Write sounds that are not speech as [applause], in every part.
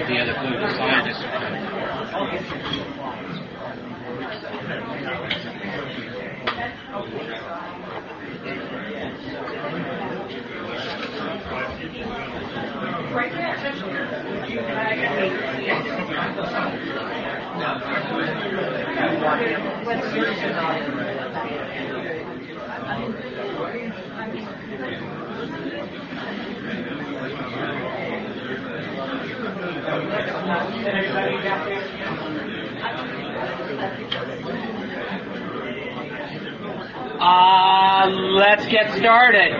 with the other political scientists. Uh, let's get started.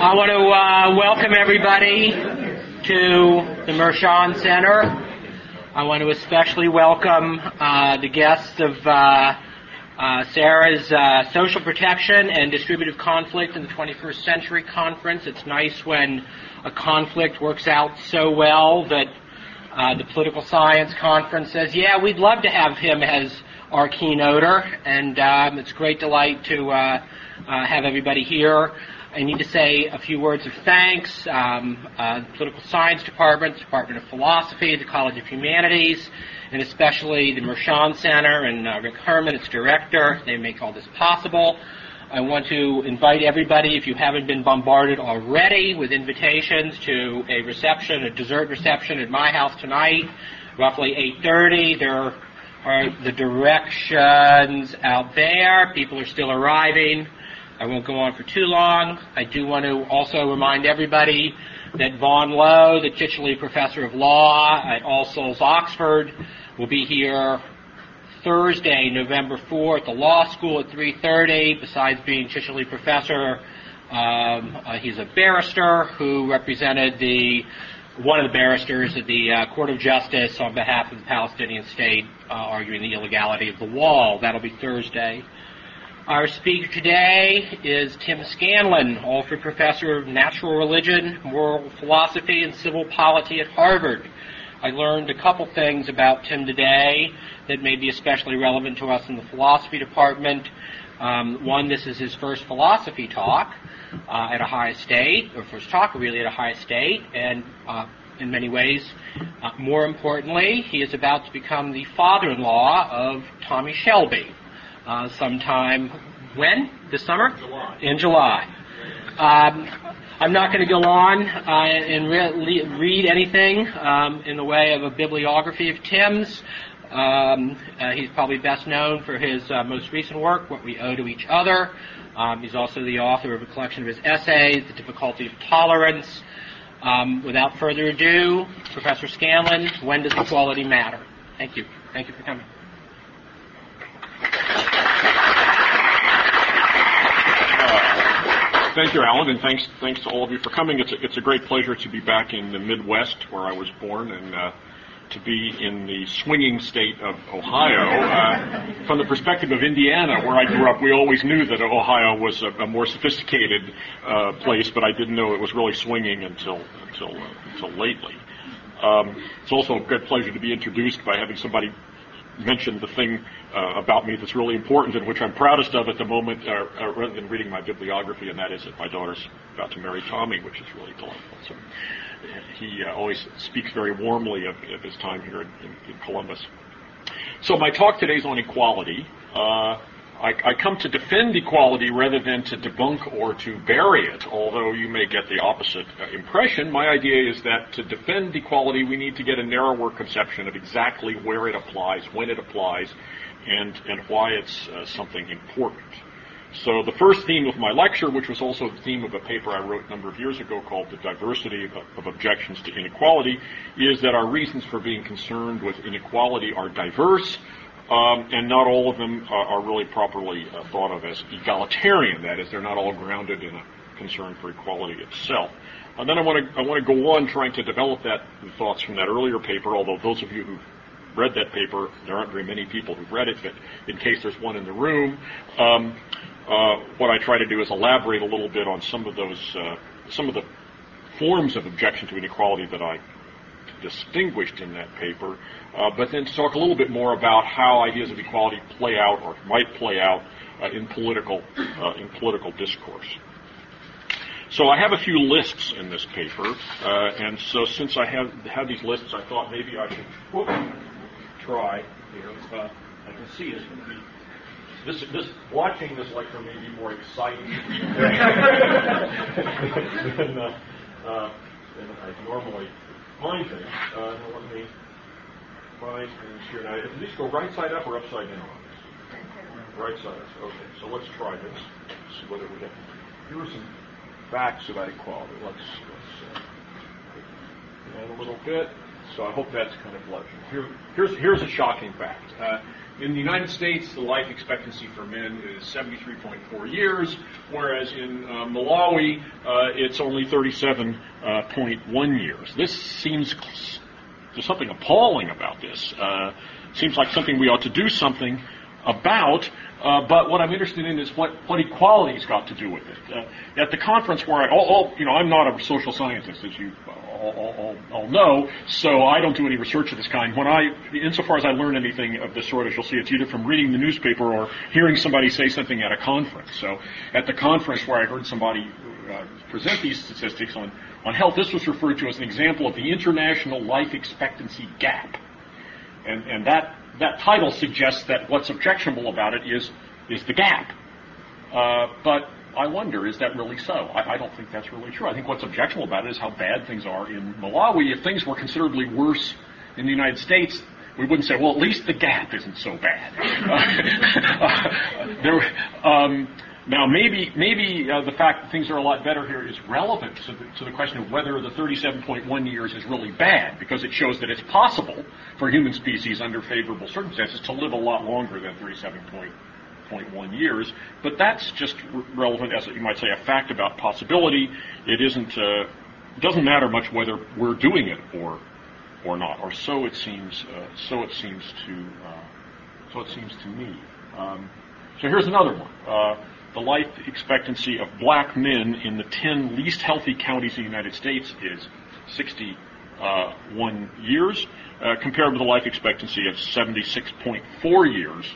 I want to uh, welcome everybody to the Mershon Center. I want to especially welcome uh, the guests of uh, Sarah's uh, Social Protection and Distributive Conflict in the 21st Century Conference. It's nice when a conflict works out so well that uh, the Political Science Conference says, yeah, we'd love to have him as our keynoter, and um, it's a great delight to uh, uh, have everybody here. I need to say a few words of thanks. Um, uh, the Political Science Department, the Department of Philosophy, the College of Humanities, and especially the Mershon Center and uh, Rick Herrmann, its director. They make all this possible. I want to invite everybody, if you haven't been bombarded already with invitations to a reception, a dessert reception at my house tonight, roughly 8.30. There are the directions out there. People are still arriving. I won't go on for too long. I do want to also remind everybody that Vaughan Lowe, the Chichele professor of law at All Souls Oxford, will be here Thursday, November 4th, at the law school at 3.30. Besides being Chichele professor, um, uh, he's a barrister who represented the one of the barristers at the uh, Court of Justice on behalf of the Palestinian state, uh, arguing the illegality of the wall. That'll be Thursday. Our speaker today is Tim Scanlon, Alford Professor of Natural Religion, Moral Philosophy, and Civil Polity at Harvard. I learned a couple things about Tim today that may be especially relevant to us in the philosophy department. Um, one, this is his first philosophy talk uh, at Ohio State, or first talk really at Ohio State, and uh, in many ways, uh, more importantly, he is about to become the father-in-law of Tommie Shelby uh, sometime when? This summer? July. In July. Um, I'm not going to go on uh, and re- read anything um, in the way of a bibliography of Tim's. Um, uh, he's probably best known for his uh, most recent work, What We Owe to Each Other. Um, he's also the author of a collection of his essays, The Difficulty of Tolerance. Um, without further ado, Professor Scanlon, when does equality matter? Thank you. Thank you for coming. Thank you, Alan, and thanks thanks to all of you for coming. It's a, it's a great pleasure to be back in the Midwest where I was born and uh, to be in the swinging state of Ohio. Uh, from the perspective of Indiana, where I grew up, we always knew that Ohio was a, a more sophisticated uh, place, but I didn't know it was really swinging until until uh, until lately. Um, it's also a good pleasure to be introduced by having somebody mention the thing uh, about me that's really important and which I'm proudest of at the moment, uh, uh, rather than reading my bibliography, and that is that my daughter's about to marry Tommie, which is really delightful. So he uh, always speaks very warmly of, of his time here in, in, in, Columbus. So my talk today is on equality. I, I, come to defend equality rather than to debunk or to bury it, although you may get the opposite uh, impression. My idea is that to defend equality, we need to get a narrower conception of exactly where it applies, when it applies, and, and why it's uh, something important. So the first theme of my lecture, which was also the theme of a paper I wrote a number of years ago called The Diversity of, of Objections to Inequality, is that our reasons for being concerned with inequality are diverse, um, and not all of them are, are really properly uh, thought of as egalitarian. That is, they're not all grounded in a concern for equality itself. And then I want to I want to go on trying to develop that thoughts from that earlier paper. Although those of you who've read that paper, there aren't very many people who've read it, but in case there's one in the room, um, uh, what I try to do is elaborate a little bit on some of those uh, some of the forms of objection to inequality that I distinguished in that paper, uh, but then to talk a little bit more about how ideas of equality play out or might play out uh, in political uh, in political discourse. So I have a few lists in this paper, uh, and so since I have have these lists, I thought maybe I should whoop, try here. Uh, I can see it's going to be this this watching this lecture may be more exciting than, [laughs] uh, uh, than I normally find things. Uh, let me find things here. Now, does this go right side up or upside down? Right side up. Okay, so let's try this. Let's see whether we have. Here are some facts about equality. Let's let's uh, add a little bit. So I hope that's kind of legible. Here, here's here's a shocking fact. Uh, in the United States, the life expectancy for men is 73.4 years, whereas in uh, Malawi, uh, it's only 37.1 uh, years. This seems there's something appalling about this. Uh, seems like something we ought to do something about. Uh, but what I'm interested in is what, what equality's got to do with it. Uh, at the conference where I, all, all, you know, I'm not a social scientist, as you all, know, so I don't do any research of this kind. When I, insofar as I learn anything of this sort, as you'll see, it's either from reading the newspaper or hearing somebody say something at a conference. So at the conference where I heard somebody uh, present these statistics on, on health, this was referred to as an example of the international life expectancy gap. And, and that that title suggests that what's objectionable about it is is the gap. Uh, but I wonder, is that really so? I, I, don't think that's really true. I think what's objectionable about it is how bad things are in Malawi. If things were considerably worse in the United States, we wouldn't say, well, at least the gap isn't so bad. uh, [laughs] there, um, now, maybe maybe uh, the fact that things are a lot better here is relevant to the, to the question of whether the 37.1 years is really bad, because it shows that it's possible for human species under favorable circumstances to live a lot longer than 37.1 years. But that's just relevant as you might say a fact about possibility. It isn't. Uh, doesn't matter much whether we're doing it or or not, or so it seems. Uh, so it seems to. Uh, so it seems to me. Um, so here's another one. Uh, the life expectancy of black men in the 10 least healthy counties in the United States is 61 years, uh, compared with the life expectancy of 76.4 years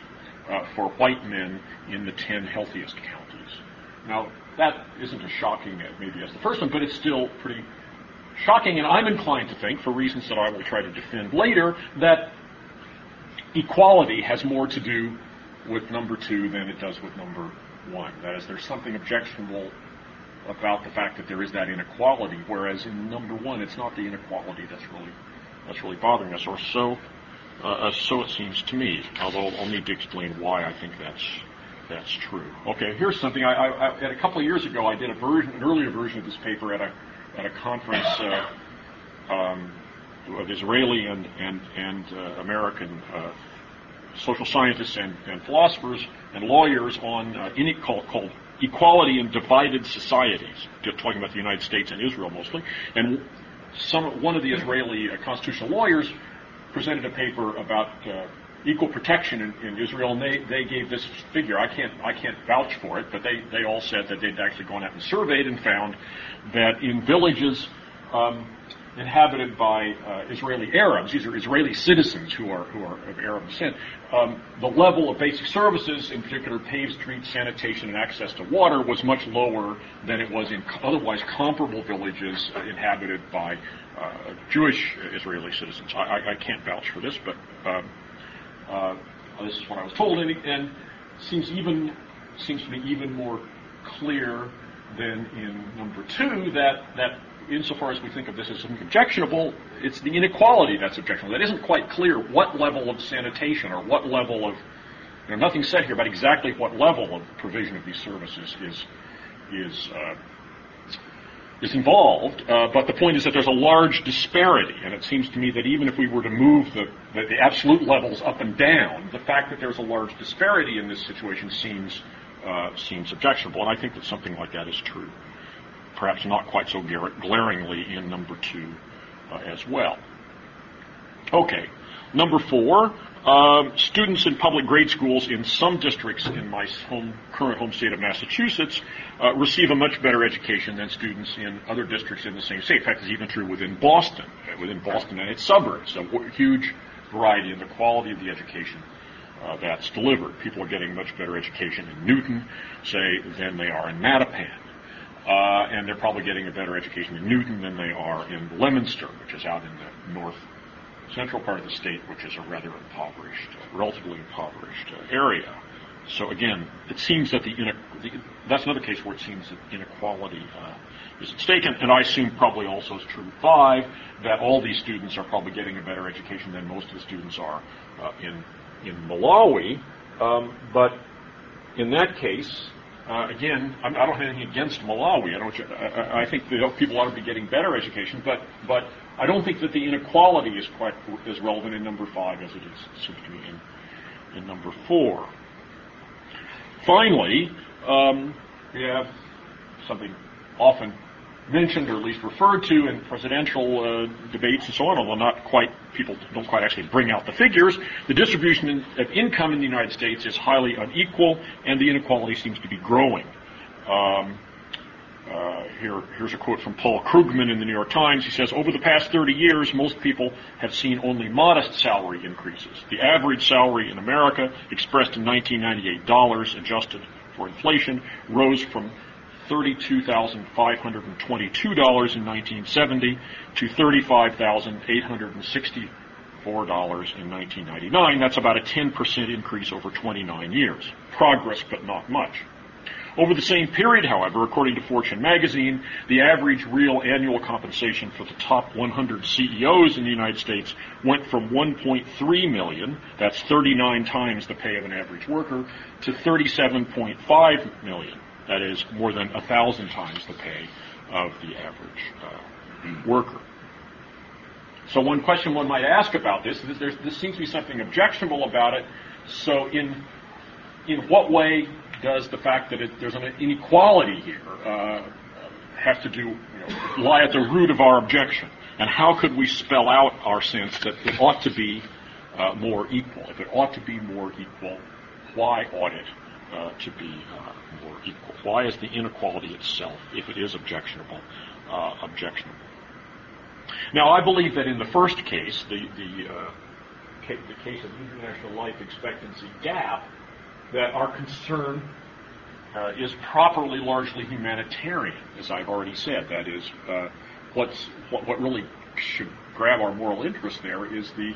uh, for white men in the 10 healthiest counties. Now, that isn't as shocking maybe as the first one, but it's still pretty shocking, and I'm inclined to think, for reasons that I will try to defend later, that equality has more to do with number two than it does with number one. That is, there's something objectionable about the fact that there is that inequality, whereas in number one, it's not the inequality that's really that's really bothering us, or so uh, uh, so it seems to me. Although I'll need to explain why I think that's that's true. Okay, here's something. A couple of years ago, I did a version, an earlier version of this paper at a at a conference uh, um, of Israeli and and and uh, American uh, social scientists and, and philosophers and lawyers on uh, in, called, called Equality in Divided Societies, talking about the United States and Israel mostly. And some, one of the Israeli uh, constitutional lawyers presented a paper about uh, equal protection in, in, Israel, and they, they gave this figure. I can't I can't vouch for it, but they, they all said that they'd actually gone out and surveyed and found that in villages um, inhabited by uh, Israeli Arabs. These are Israeli citizens who are who are of Arab descent. Um, the level of basic services, in particular paved streets, sanitation, and access to water, was much lower than it was in otherwise comparable villages uh, inhabited by uh, Jewish Israeli citizens. I, I, I, can't vouch for this, but um, uh, this is what I was told, and, and seems even seems to be even more clear than in number two that that insofar as we think of this as objectionable, it's the inequality that's objectionable. It isn't quite clear what level of sanitation or what level of, you know, nothing said here about exactly what level of provision of these services is, is, uh, is involved, uh, but the point is that there's a large disparity, and it seems to me that even if we were to move the, the, the absolute levels up and down, the fact that there's a large disparity in this situation seems, uh, seems objectionable, and I think that something like that is true perhaps not quite so glaringly in number two uh, as well. Okay, Number four, um, students in public grade schools in some districts in my home, current home state of Massachusetts uh, receive a much better education than students in other districts in the same state. In fact, it's even true within Boston, uh, within Boston and its suburbs. A huge variety in the quality of the education uh, that's delivered. People are getting much better education in Newton, say, than they are in Mattapan. Uh, and they're probably getting a better education in Newton than they are in Leominster, which is out in the north central part of the state, which is a rather impoverished, relatively impoverished uh, area. So again, it seems that the, the, that's another case where it seems that inequality uh, is at stake, and, and, I assume probably also is true five that all these students are probably getting a better education than most of the students are uh, in in Malawi. Um, but in that case, uh, again, I do not have anything against Malawi. I don't. I, I think that people ought to be getting better education, but but I don't think that the inequality is quite as relevant in number five as it is seems to me in in number four. Finally, um, we have something often mentioned or at least referred to in presidential uh, debates and so on, although not quite, people don't quite actually bring out the figures. The distribution of income in the United States is highly unequal, and the inequality seems to be growing. Um, uh, here, here's a quote from Paul Krugman in the New York Times. He says, Over the past 30 years, most people have seen only modest salary increases. The average salary in America, expressed in 1998 dollars, adjusted for inflation, rose from $32,522 in 1970 to $35,864 in 1999. That's about a 10% increase over 29 years. Progress, but not much. Over the same period, however, according to Fortune magazine, the average real annual compensation for the top 100 CEOs in the United States went from 1.3 million, that's 39 times the pay of an average worker, to 37.5 million, that is more than a thousand times the pay of the average uh, worker. So one question one might ask about this is there seems to be something objectionable about it. So in in what way does the fact that it, there's an inequality here uh, have to do you know, lie at the root of our objection? And how could we spell out our sense that it ought to be uh, more equal? If it ought to be more equal, why ought it uh, to be uh, more equal? Why is the inequality itself, if it is objectionable, uh, objectionable? Now, I believe that in the first case, the, the, uh, the case of international life expectancy gap, that our concern uh, is properly largely humanitarian, as I've already said. That is, uh, what's, what, what, really should grab our moral interest there is the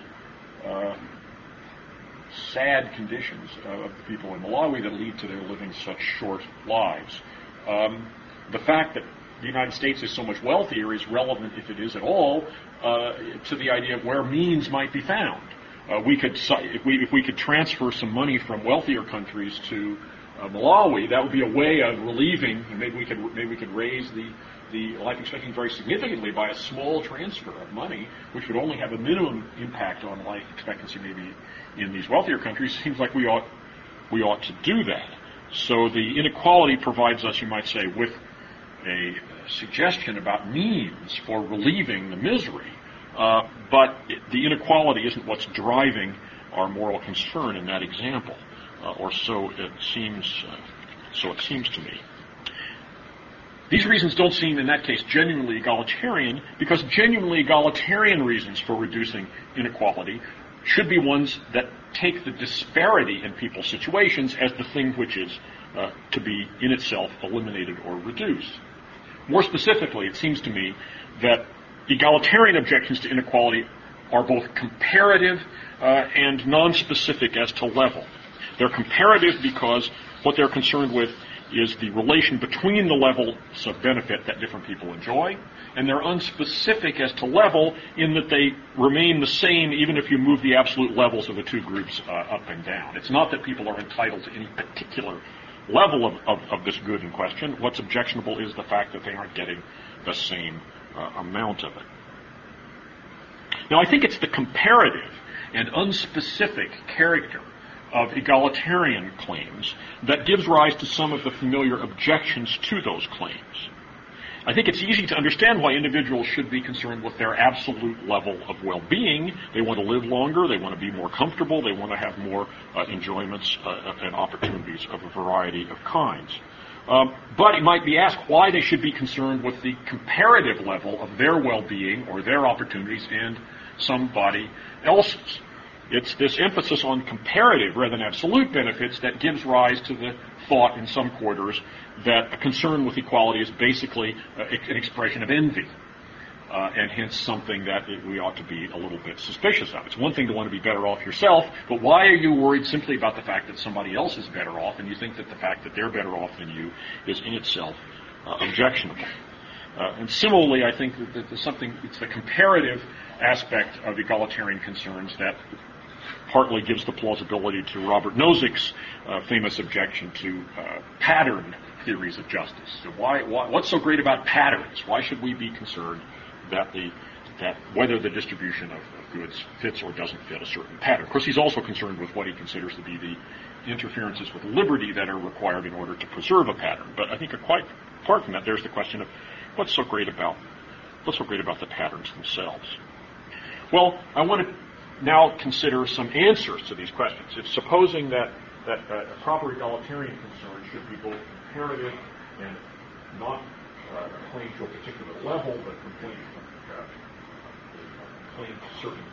sad conditions of the people in Malawi that lead to their living such short lives. Um, the fact that the United States is so much wealthier is relevant, if it is at all, uh, to the idea of where means might be found uh, we could if we if we could transfer some money from wealthier countries to uh, Malawi, that would be a way of relieving. Maybe we could maybe we could raise the the life expectancy very significantly by a small transfer of money, which would only have a minimum impact on life expectancy maybe in these wealthier countries. Seems like we ought we ought to do that. So the inequality provides us, you might say, with a suggestion about means for relieving the misery uh, but it, the inequality isn't what's driving our moral concern in that example, uh, or so it seems. Uh, so it seems to me. These reasons don't seem, in that case, genuinely egalitarian, because genuinely egalitarian reasons for reducing inequality should be ones that take the disparity in people's situations as the thing which is uh, to be in itself eliminated or reduced. More specifically, it seems to me that egalitarian objections to inequality are both comparative uh, and non-specific as to level. They're comparative because what they're concerned with is the relation between the levels of benefit that different people enjoy, and they're unspecific as to level in that they remain the same even if you move the absolute levels of the two groups uh, up and down. It's not that people are entitled to any particular level of, of, of this good in question. What's objectionable is the fact that they aren't getting the same uh, amount of it. Now, I think it's the comparative and unspecific character of egalitarian claims that gives rise to some of the familiar objections to those claims. I think it's easy to understand why individuals should be concerned with their absolute level of well-being. They want to live longer, they want to be more comfortable, they want to have more uh, enjoyments uh, and opportunities of a variety of kinds. Um, but it might be asked why they should be concerned with the comparative level of their well-being or their opportunities and somebody else's. It's this emphasis on comparative rather than absolute benefits that gives rise to the thought in some quarters that a concern with equality is basically uh, an expression of envy. Uh, and hence something that we ought to be a little bit suspicious of. It's one thing to want to be better off yourself, but why are you worried simply about the fact that somebody else is better off, and you think that the fact that they're better off than you is in itself uh, objectionable? Uh, and similarly, I think that there's something, it's the comparative aspect of egalitarian concerns that partly gives the plausibility to Robert Nozick's uh, famous objection to uh, pattern theories of justice. So why, why, what's so great about patterns? Why should we be concerned that the that whether the distribution of, of, goods fits or doesn't fit a certain pattern? Of course, he's also concerned with what he considers to be the interferences with liberty that are required in order to preserve a pattern. But I think quite apart from that, there's the question of what's so great about what's so great about the patterns themselves. Well, I want to now consider some answers to these questions. If supposing that, that uh, a proper egalitarian concern should be both comparative and not uh, claim to a particular level, but claim, uh, claim to certain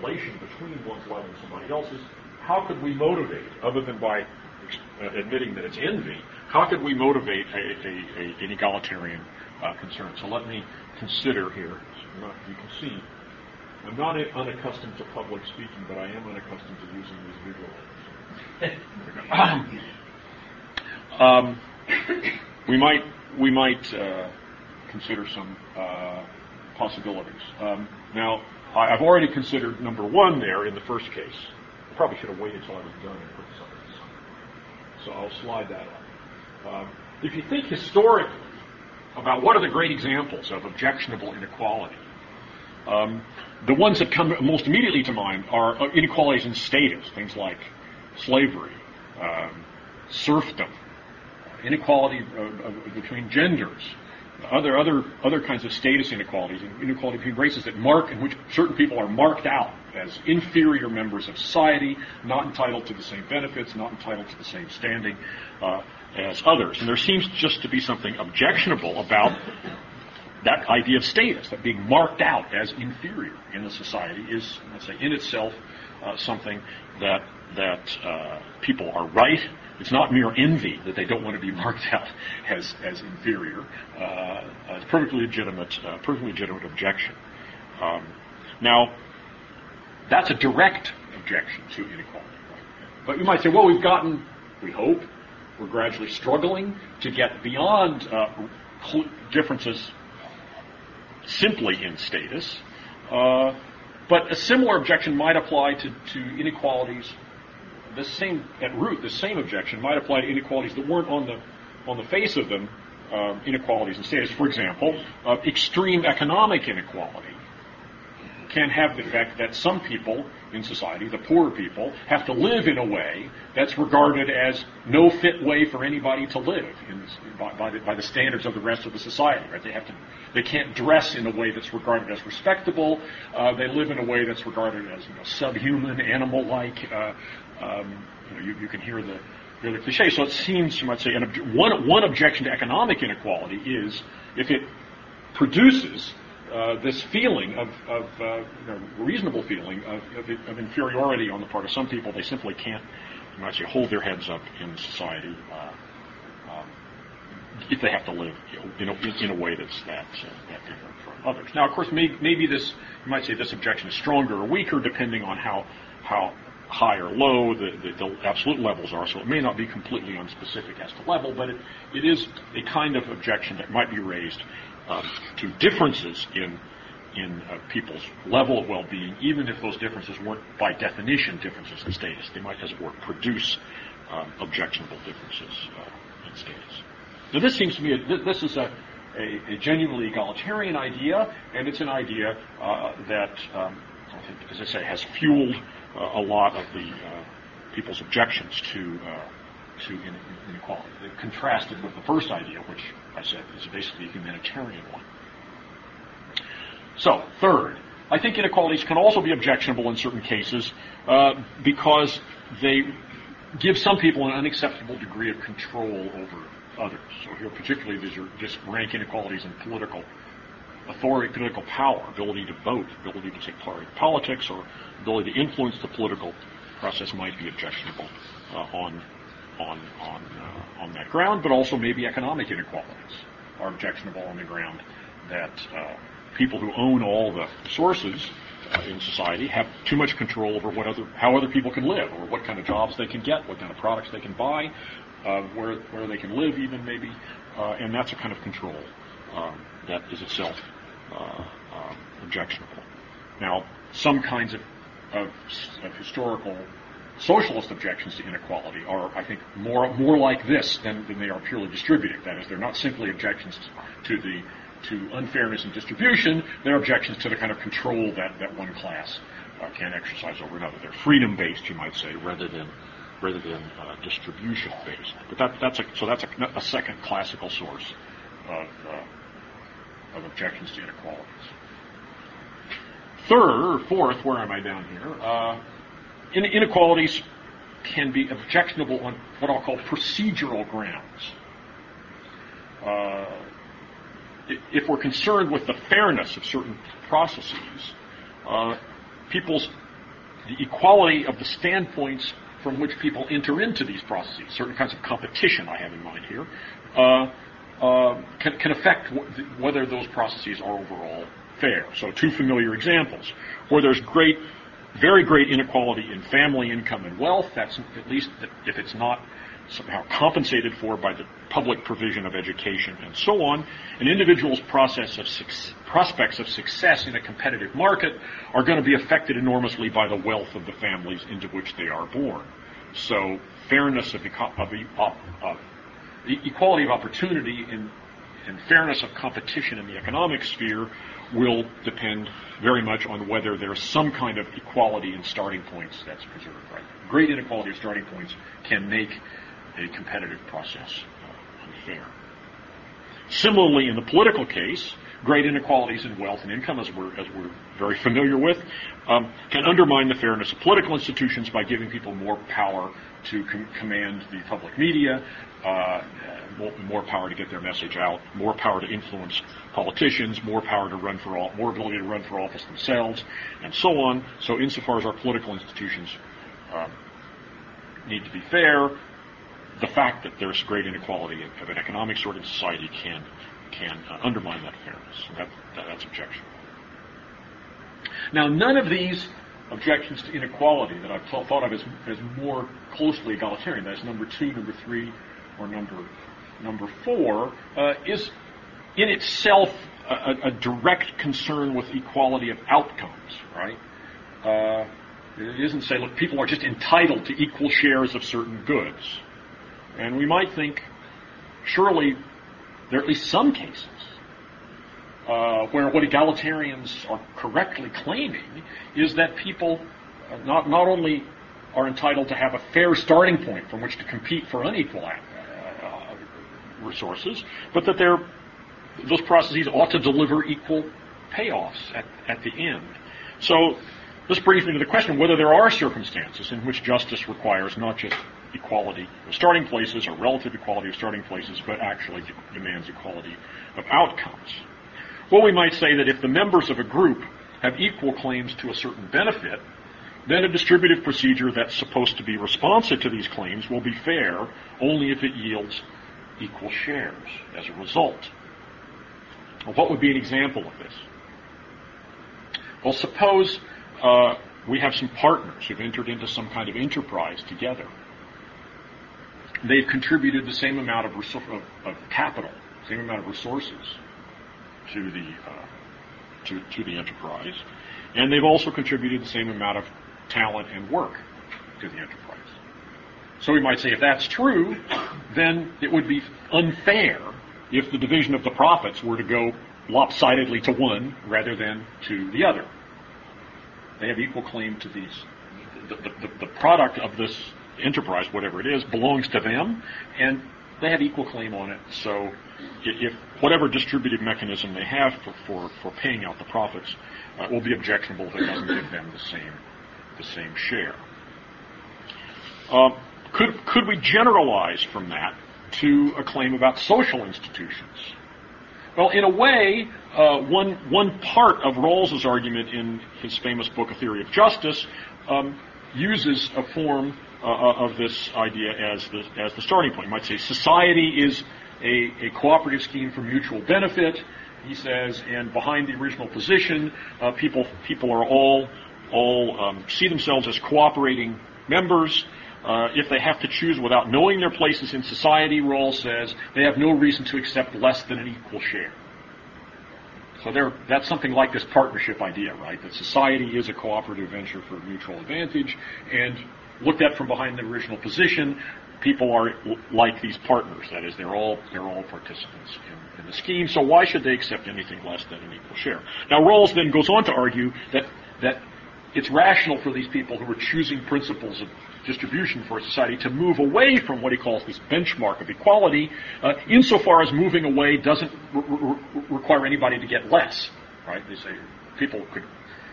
relation between one's level and somebody else's, how could we motivate, other than by uh, admitting that it's envy, how could we motivate a, a, a, an egalitarian uh, concern? So let me consider here. So you can see I'm not unaccustomed to public speaking, but I am unaccustomed to using these visual [laughs] um, we might we might uh, consider some uh, possibilities. Um, now, I, have already considered number one there in the first case. I probably should have waited until I was done and put this So I'll slide that up. Um, if you think historically about what are the great examples of objectionable inequality, um, the ones that come most immediately to mind are uh, inequalities in status, things like slavery, um, serfdom, inequality between genders, other other other kinds of status inequalities, inequality between races that mark in which certain people are marked out as inferior members of society, not entitled to the same benefits, not entitled to the same standing uh, as others. And there seems just to be something objectionable about that idea of status, that being marked out as inferior in a society, is, let's say, in itself uh, something that that uh, people are right. It's not mere envy that they don't want to be [laughs] marked out as as inferior. Uh, it's perfectly legitimate, uh, perfectly legitimate objection. Um, now, that's a direct objection to inequality. But you might say, well, we've gotten, we hope, we're gradually struggling to get beyond uh, differences simply in status. Uh, but a similar objection might apply to, to inequalities. The same at root, the same objection might apply to inequalities that weren't on the on the face of them uh, inequalities in status. For example, uh, extreme economic inequality can have the effect that some people in society, the poorer people, have to live in a way that's regarded as no fit way for anybody to live this, by, by, the, by, the, standards of the rest of the society. Right? They have to, they can't dress in a way that's regarded as respectable. Uh, they live in a way that's regarded as you know, subhuman, animal-like. Uh, um, you, know, you, you, can hear the hear the cliche. So it seems, you might say, an, one one objection to economic inequality is if it produces uh, this feeling of, of uh, you know, reasonable feeling of, of, of, inferiority on the part of some people. They simply can't, you might say, hold their heads up in society uh, um, if they have to live you know, in, a, in a way that's that, uh, that different from others. Now, of course, may, maybe this, you might say this objection is stronger or weaker depending on how, how high or low the, the, the, absolute levels are, so it may not be completely unspecific as to level, but it, it is a kind of objection that might be raised to differences in in uh, people's level of well-being, even if those differences weren't by definition differences in status. They might, as it were, produce um, objectionable differences uh, in status. Now, this seems to me this is a, a, a, genuinely egalitarian idea, and it's an idea uh, that, um, as I say, has fueled uh, a lot of the uh, people's objections to to inequality. Contrasted with the first idea, which I said is basically a humanitarian one. So, third, I think inequalities can also be objectionable in certain cases uh, because they give some people an unacceptable degree of control over others. So here, particularly, these are just rank inequalities in political authority, political power, ability to vote, ability to take part in politics, or ability to influence the political process might be objectionable uh, on on on uh, on that ground. But also maybe economic inequalities are objectionable on the ground that uh, people who own all the sources uh, in society have too much control over what other how other people can live, or what kind of jobs they can get, what kind of products they can buy, uh, where where they can live, even maybe, uh, and that's a kind of control um, that is itself uh, um, objectionable. Now, some kinds of, of, of historical socialist objections to inequality are, I think, more more like this than, than they are purely distributive. That is, they're not simply objections to the to unfairness in distribution. They're objections to the kind of control that, that one class uh, can exercise over another. They're freedom based, you might say, rather than rather than uh, distribution based. But that, that's a, so that's a, a second classical source of, uh, of objections to inequalities. Third or fourth, where am I down here? Inequalities can be objectionable on what I'll call procedural grounds. Uh, if we're concerned with the fairness of certain processes, uh, people's the equality of the standpoints from which people enter into these processes, certain kinds of competition I have in mind here, uh, uh, can, can, affect whether those processes are overall fair. So, two familiar examples where there's great, very great inequality in family income and wealth. That's at least if it's not somehow compensated for by the public provision of education and so on. An individual's process of prospects of success in a competitive market are going to be affected enormously by the wealth of the families into which they are born. So fairness of, of, of equality of opportunity and fairness of competition in the economic sphere will depend very much on whether there's some kind of equality in starting points that's preserved. Right? Great inequality of starting points can make a competitive process uh, unfair. Similarly, in the political case, great inequalities in wealth and income, as we're, as we're very familiar with, um, can undermine the fairness of political institutions by giving people more power to com- command the public media, uh, more, more, power to get their message out, more power to influence politicians, more power to run for all, more ability to run for office themselves, and so on. So, insofar as our political institutions um, need to be fair, the fact that there's great inequality of an economic sort in society can can uh, undermine that fairness. That, that, that's objectionable. Now, none of these objections to inequality that I've thought of as, as more closely egalitarian, that's number two, number three, or number number four, uh, is in itself a, a, direct concern with equality of outcomes, right? Uh, it isn't say, look, people are just entitled to equal shares of certain goods. And we might think, surely there are at least some cases uh, where what egalitarians are correctly claiming is that people not, not only are entitled to have a fair starting point from which to compete for unequal uh, resources, but that those processes ought to deliver equal payoffs at, at the end. So this brings me to the question whether there are circumstances in which justice requires not just equality of starting places or relative equality of starting places, but actually demands equality of outcomes. Well, we might say that if the members of a group have equal claims to a certain benefit, then a distributive procedure that's supposed to be responsive to these claims will be fair only if it yields equal shares as a result. Well, what would be an example of this? Well, suppose uh, we have some partners who've entered into some kind of enterprise together they've contributed the same amount of, of, of capital, same amount of resources to the uh, to, to the enterprise, and they've also contributed the same amount of talent and work to the enterprise. So we might say if that's true, then it would be unfair if the division of the profits were to go lopsidedly to one rather than to the other. They have equal claim to these. The, the, the product of this enterprise, whatever it is, belongs to them, and they have equal claim on it. So if whatever distributive mechanism they have for, for, for paying out the profits uh, will be objectionable if it doesn't give them the same, the same share. Uh, could, could we generalize from that to a claim about social institutions? Well, in a way, uh, one, one part of Rawls's argument in his famous book, A Theory of Justice, um, uses a form uh, of this idea as the, as the starting point. You might say society is a, a cooperative scheme for mutual benefit, he says, and behind the original position, uh, people, people are all, all um, see themselves as cooperating members. Uh, if they have to choose without knowing their places in society, Rawls says, they have no reason to accept less than an equal share. So that's something like this partnership idea, right? That society is a cooperative venture for mutual advantage, and looked at from behind the original position, people are like these partners. That is, they're all they're all participants in, in the scheme. So why should they accept anything less than an equal share? Now Rawls then goes on to argue that that it's rational for these people who are choosing principles of distribution for a society to move away from what he calls this benchmark of equality, uh, insofar as moving away doesn't re- re- require anybody to get less. Right? They say people could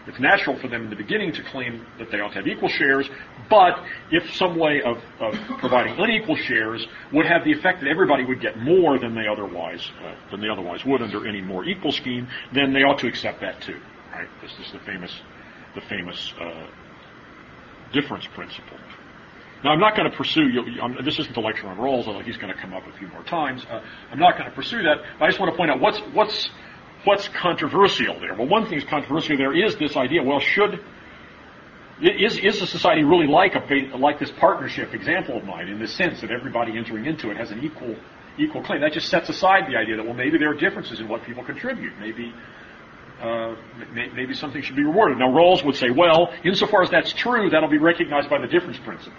it's natural for them in the beginning to claim that they ought to have equal shares, but if some way of, of providing unequal shares would have the effect that everybody would get more than they otherwise uh, than they otherwise would under any more equal scheme, then they ought to accept that too. Right? This is the famous the famous uh, difference principle. Now, I'm not going to pursue. You, I'm, this isn't the lecture on Rawls, although he's going to come up a few more times. Uh, I'm not going to pursue that. I just want to point out what's what's what's controversial there? Well, one thing that's controversial there is this idea. Well, should is is a society really like a like this partnership example of mine in the sense that everybody entering into it has an equal equal claim? That just sets aside the idea that well, maybe there are differences in what people contribute. Maybe. Uh, maybe something should be rewarded. Now, Rawls would say, well, insofar as that's true, that'll be recognized by the difference principle.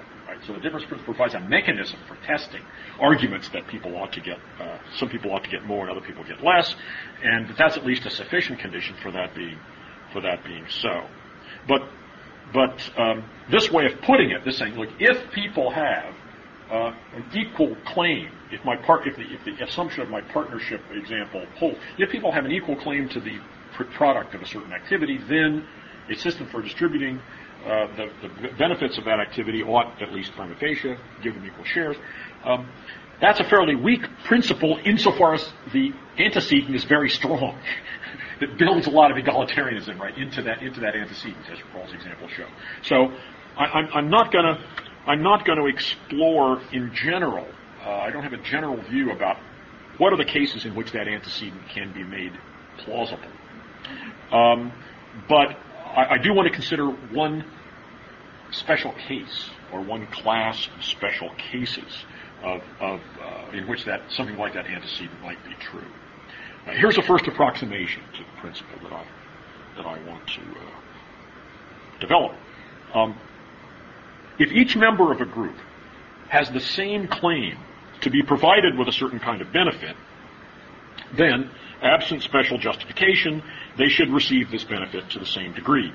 So the difference principle provides a mechanism for testing arguments that people ought to get, uh, some people ought to get more and other people get less, and that's at least a sufficient condition for that being, for that being so. But, but um, this way of putting it, this saying, look, if people have uh, an equal claim, if my part, if the, if the assumption of my partnership example holds, if people have an equal claim to the product of a certain activity, then a system for distributing uh, the, the, benefits of that activity ought, at least prima facie, give them equal shares. Um, that's a fairly weak principle insofar as the antecedent is very strong. [laughs] it builds a lot of egalitarianism right into that into that antecedent, as Rawls' example show. So I, am not going to I'm not going to explore in general. Uh, I don't have a general view about what are the cases in which that antecedent can be made plausible. Um, but I, do want to consider one special case or one class of special cases of, of uh, in which that something like that antecedent might be true. Uh, here's a first approximation to the principle that I that I want to uh, develop. Um, if each member of a group has the same claim to be provided with a certain kind of benefit, then, absent special justification, they should receive this benefit to the same degree.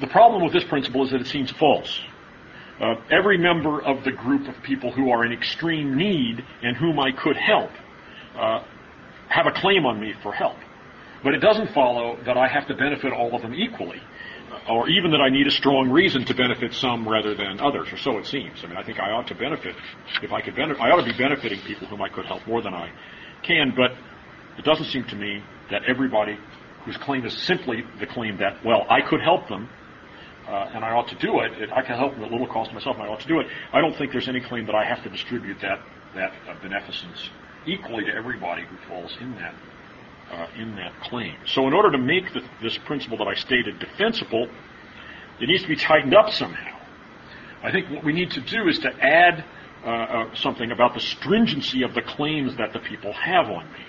The problem with this principle is that it seems false. Uh, every member of the group of people who are in extreme need and whom I could help uh, have a claim on me for help. But it doesn't follow that I have to benefit all of them equally, or even that I need a strong reason to benefit some rather than others, or so it seems. I mean, I think I ought to benefit, if I could benefit, I ought to be benefiting people whom I could help more than I can, but it doesn't seem to me that everybody whose claim is simply the claim that, well, I could help them, uh, and I ought to do it. I can help them at little cost to myself, and I ought to do it. I don't think there's any claim that I have to distribute that that uh, beneficence equally to everybody who falls in that uh, in that claim. So, in order to make the, this principle that I stated defensible, it needs to be tightened up somehow. I think what we need to do is to add uh, uh, something about the stringency of the claims that the people have on me.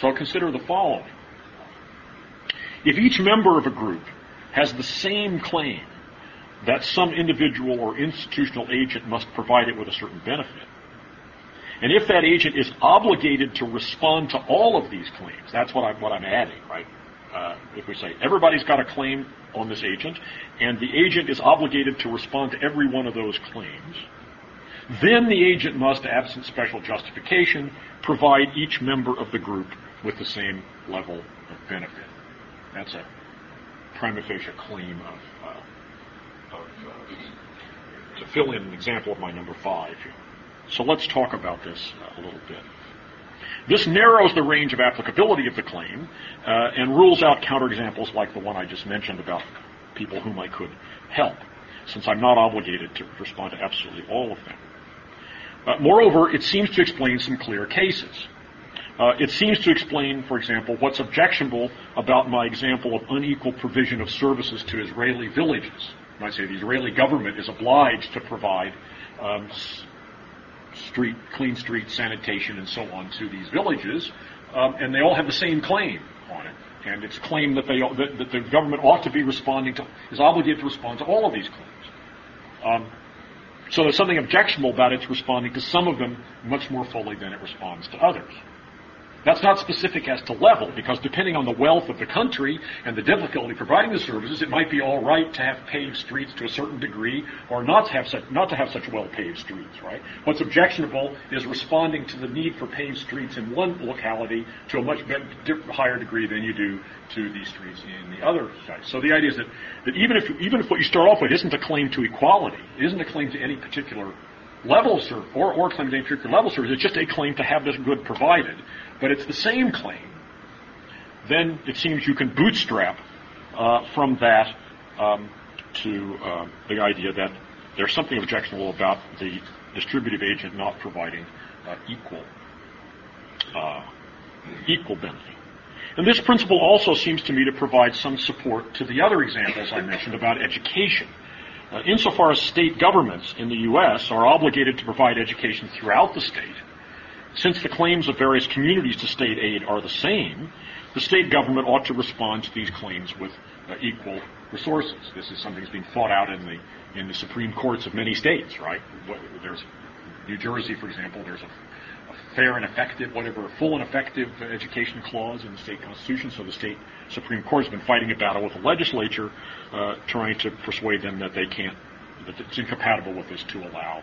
So consider the following. If each member of a group has the same claim that some individual or institutional agent must provide it with a certain benefit, and if that agent is obligated to respond to all of these claims, that's what I'm, what I'm adding, right? uh, if we say everybody's got a claim on this agent, and the agent is obligated to respond to every one of those claims, then the agent must, absent special justification, provide each member of the group with the same level of benefit. That's a prima facie claim of, uh, of uh, to fill in an example of my number five. So let's talk about this uh, a little bit. This narrows the range of applicability of the claim uh, and rules out counterexamples like the one I just mentioned about people whom I could help, since I'm not obligated to respond to absolutely all of them. Uh, moreover, it seems to explain some clear cases. Uh, it seems to explain, for example, what's objectionable about my example of unequal provision of services to Israeli villages. I say the Israeli government is obliged to provide um, street, clean street sanitation and so on to these villages, um, and they all have the same claim on it. And it's claimed that, they, that, that, the government ought to be responding to, is obligated to respond to all of these claims. Um, so there's something objectionable about its responding to some of them much more fully than it responds to others. That's not specific as to level, because depending on the wealth of the country and the difficulty providing the services, it might be all right to have paved streets to a certain degree, or not to have such not to have such well paved streets. Right? What's objectionable is responding to the need for paved streets in one locality to a much higher degree than you do to these streets in the other sites. So the idea is that, that even if even if what you start off with isn't a claim to equality, isn't a claim to any particular level service or, or claim to any particular level service, it's just a claim to have this good provided but it's the same claim, then it seems you can bootstrap uh, from that um, to uh, the idea that there's something objectionable about the distributive agent not providing uh, equal uh, equal benefit. And this principle also seems to me to provide some support to the other examples I mentioned about education. Uh, insofar as state governments in the U.S. are obligated to provide education throughout the state, since the claims of various communities to state aid are the same, the state government ought to respond to these claims with uh, equal resources. This is something that's being fought out in the in the Supreme Courts of many states, right? There's New Jersey, for example. There's a, fair and effective, whatever, full and effective education clause in the state constitution. So the state Supreme Court has been fighting a battle with the legislature, uh, trying to persuade them that they can't, that it's incompatible with this to allow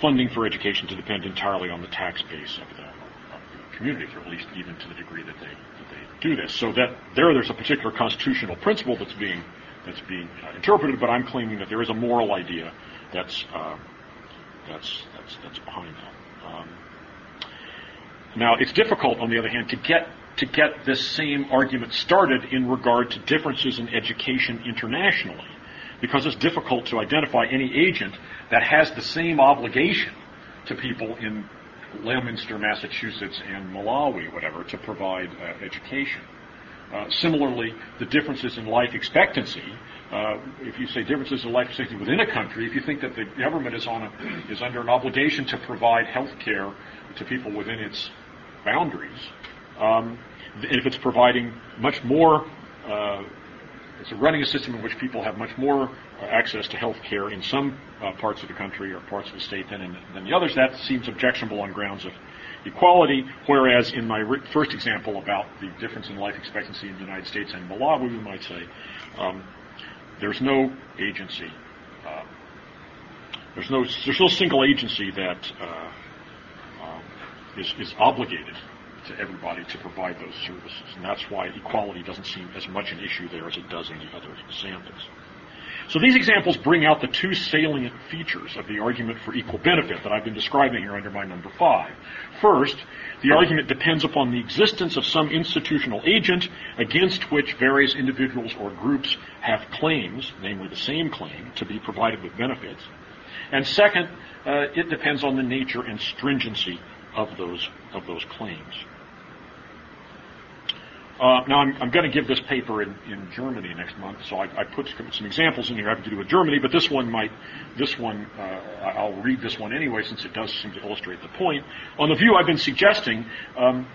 funding for education to depend entirely on the tax base of the, of the or at least even to the degree that they, that they do this. So that there, there's a particular constitutional principle that's being that's being uh, interpreted, but I'm claiming that there is a moral idea that's uh, that's, that's that's behind that. Um, now, it's difficult, on the other hand, to get to get this same argument started in regard to differences in education internationally because it's difficult to identify any agent that has the same obligation to people in Leominster, Massachusetts, and Malawi, whatever, to provide uh, education. Uh, similarly, the differences in life expectancy. Uh, if you say differences in life expectancy within a country, if you think that the government is on a, is under an obligation to provide health care to people within its boundaries, um, if it's providing much more uh, it's running a system in which people have much more uh, access to health care in some uh, parts of the country or parts of the state than in than the others. That seems objectionable on grounds of equality, whereas in my re- first example about the difference in life expectancy in the United States and Malawi, we might say um, there's no agency, uh, there's no there's no single agency that uh, um, is, is obligated to everybody to provide those services. And that's why equality doesn't seem as much an issue there as it does in the other examples. So these examples bring out the two salient features of the argument for equal benefit that I've been describing here under my number five. First, the argument depends upon the existence of some institutional agent against which various individuals or groups have claims, namely the same claim, to be provided with benefits. And second, uh, it depends on the nature and stringency of those, of those claims. Uh, now, I'm, I'm, going to give this paper in, in Germany next month, so I, I, put some examples in here having to do with Germany, but this one might, this one, uh, I'll read this one anyway since it does seem to illustrate the point. On the view I've been suggesting, um,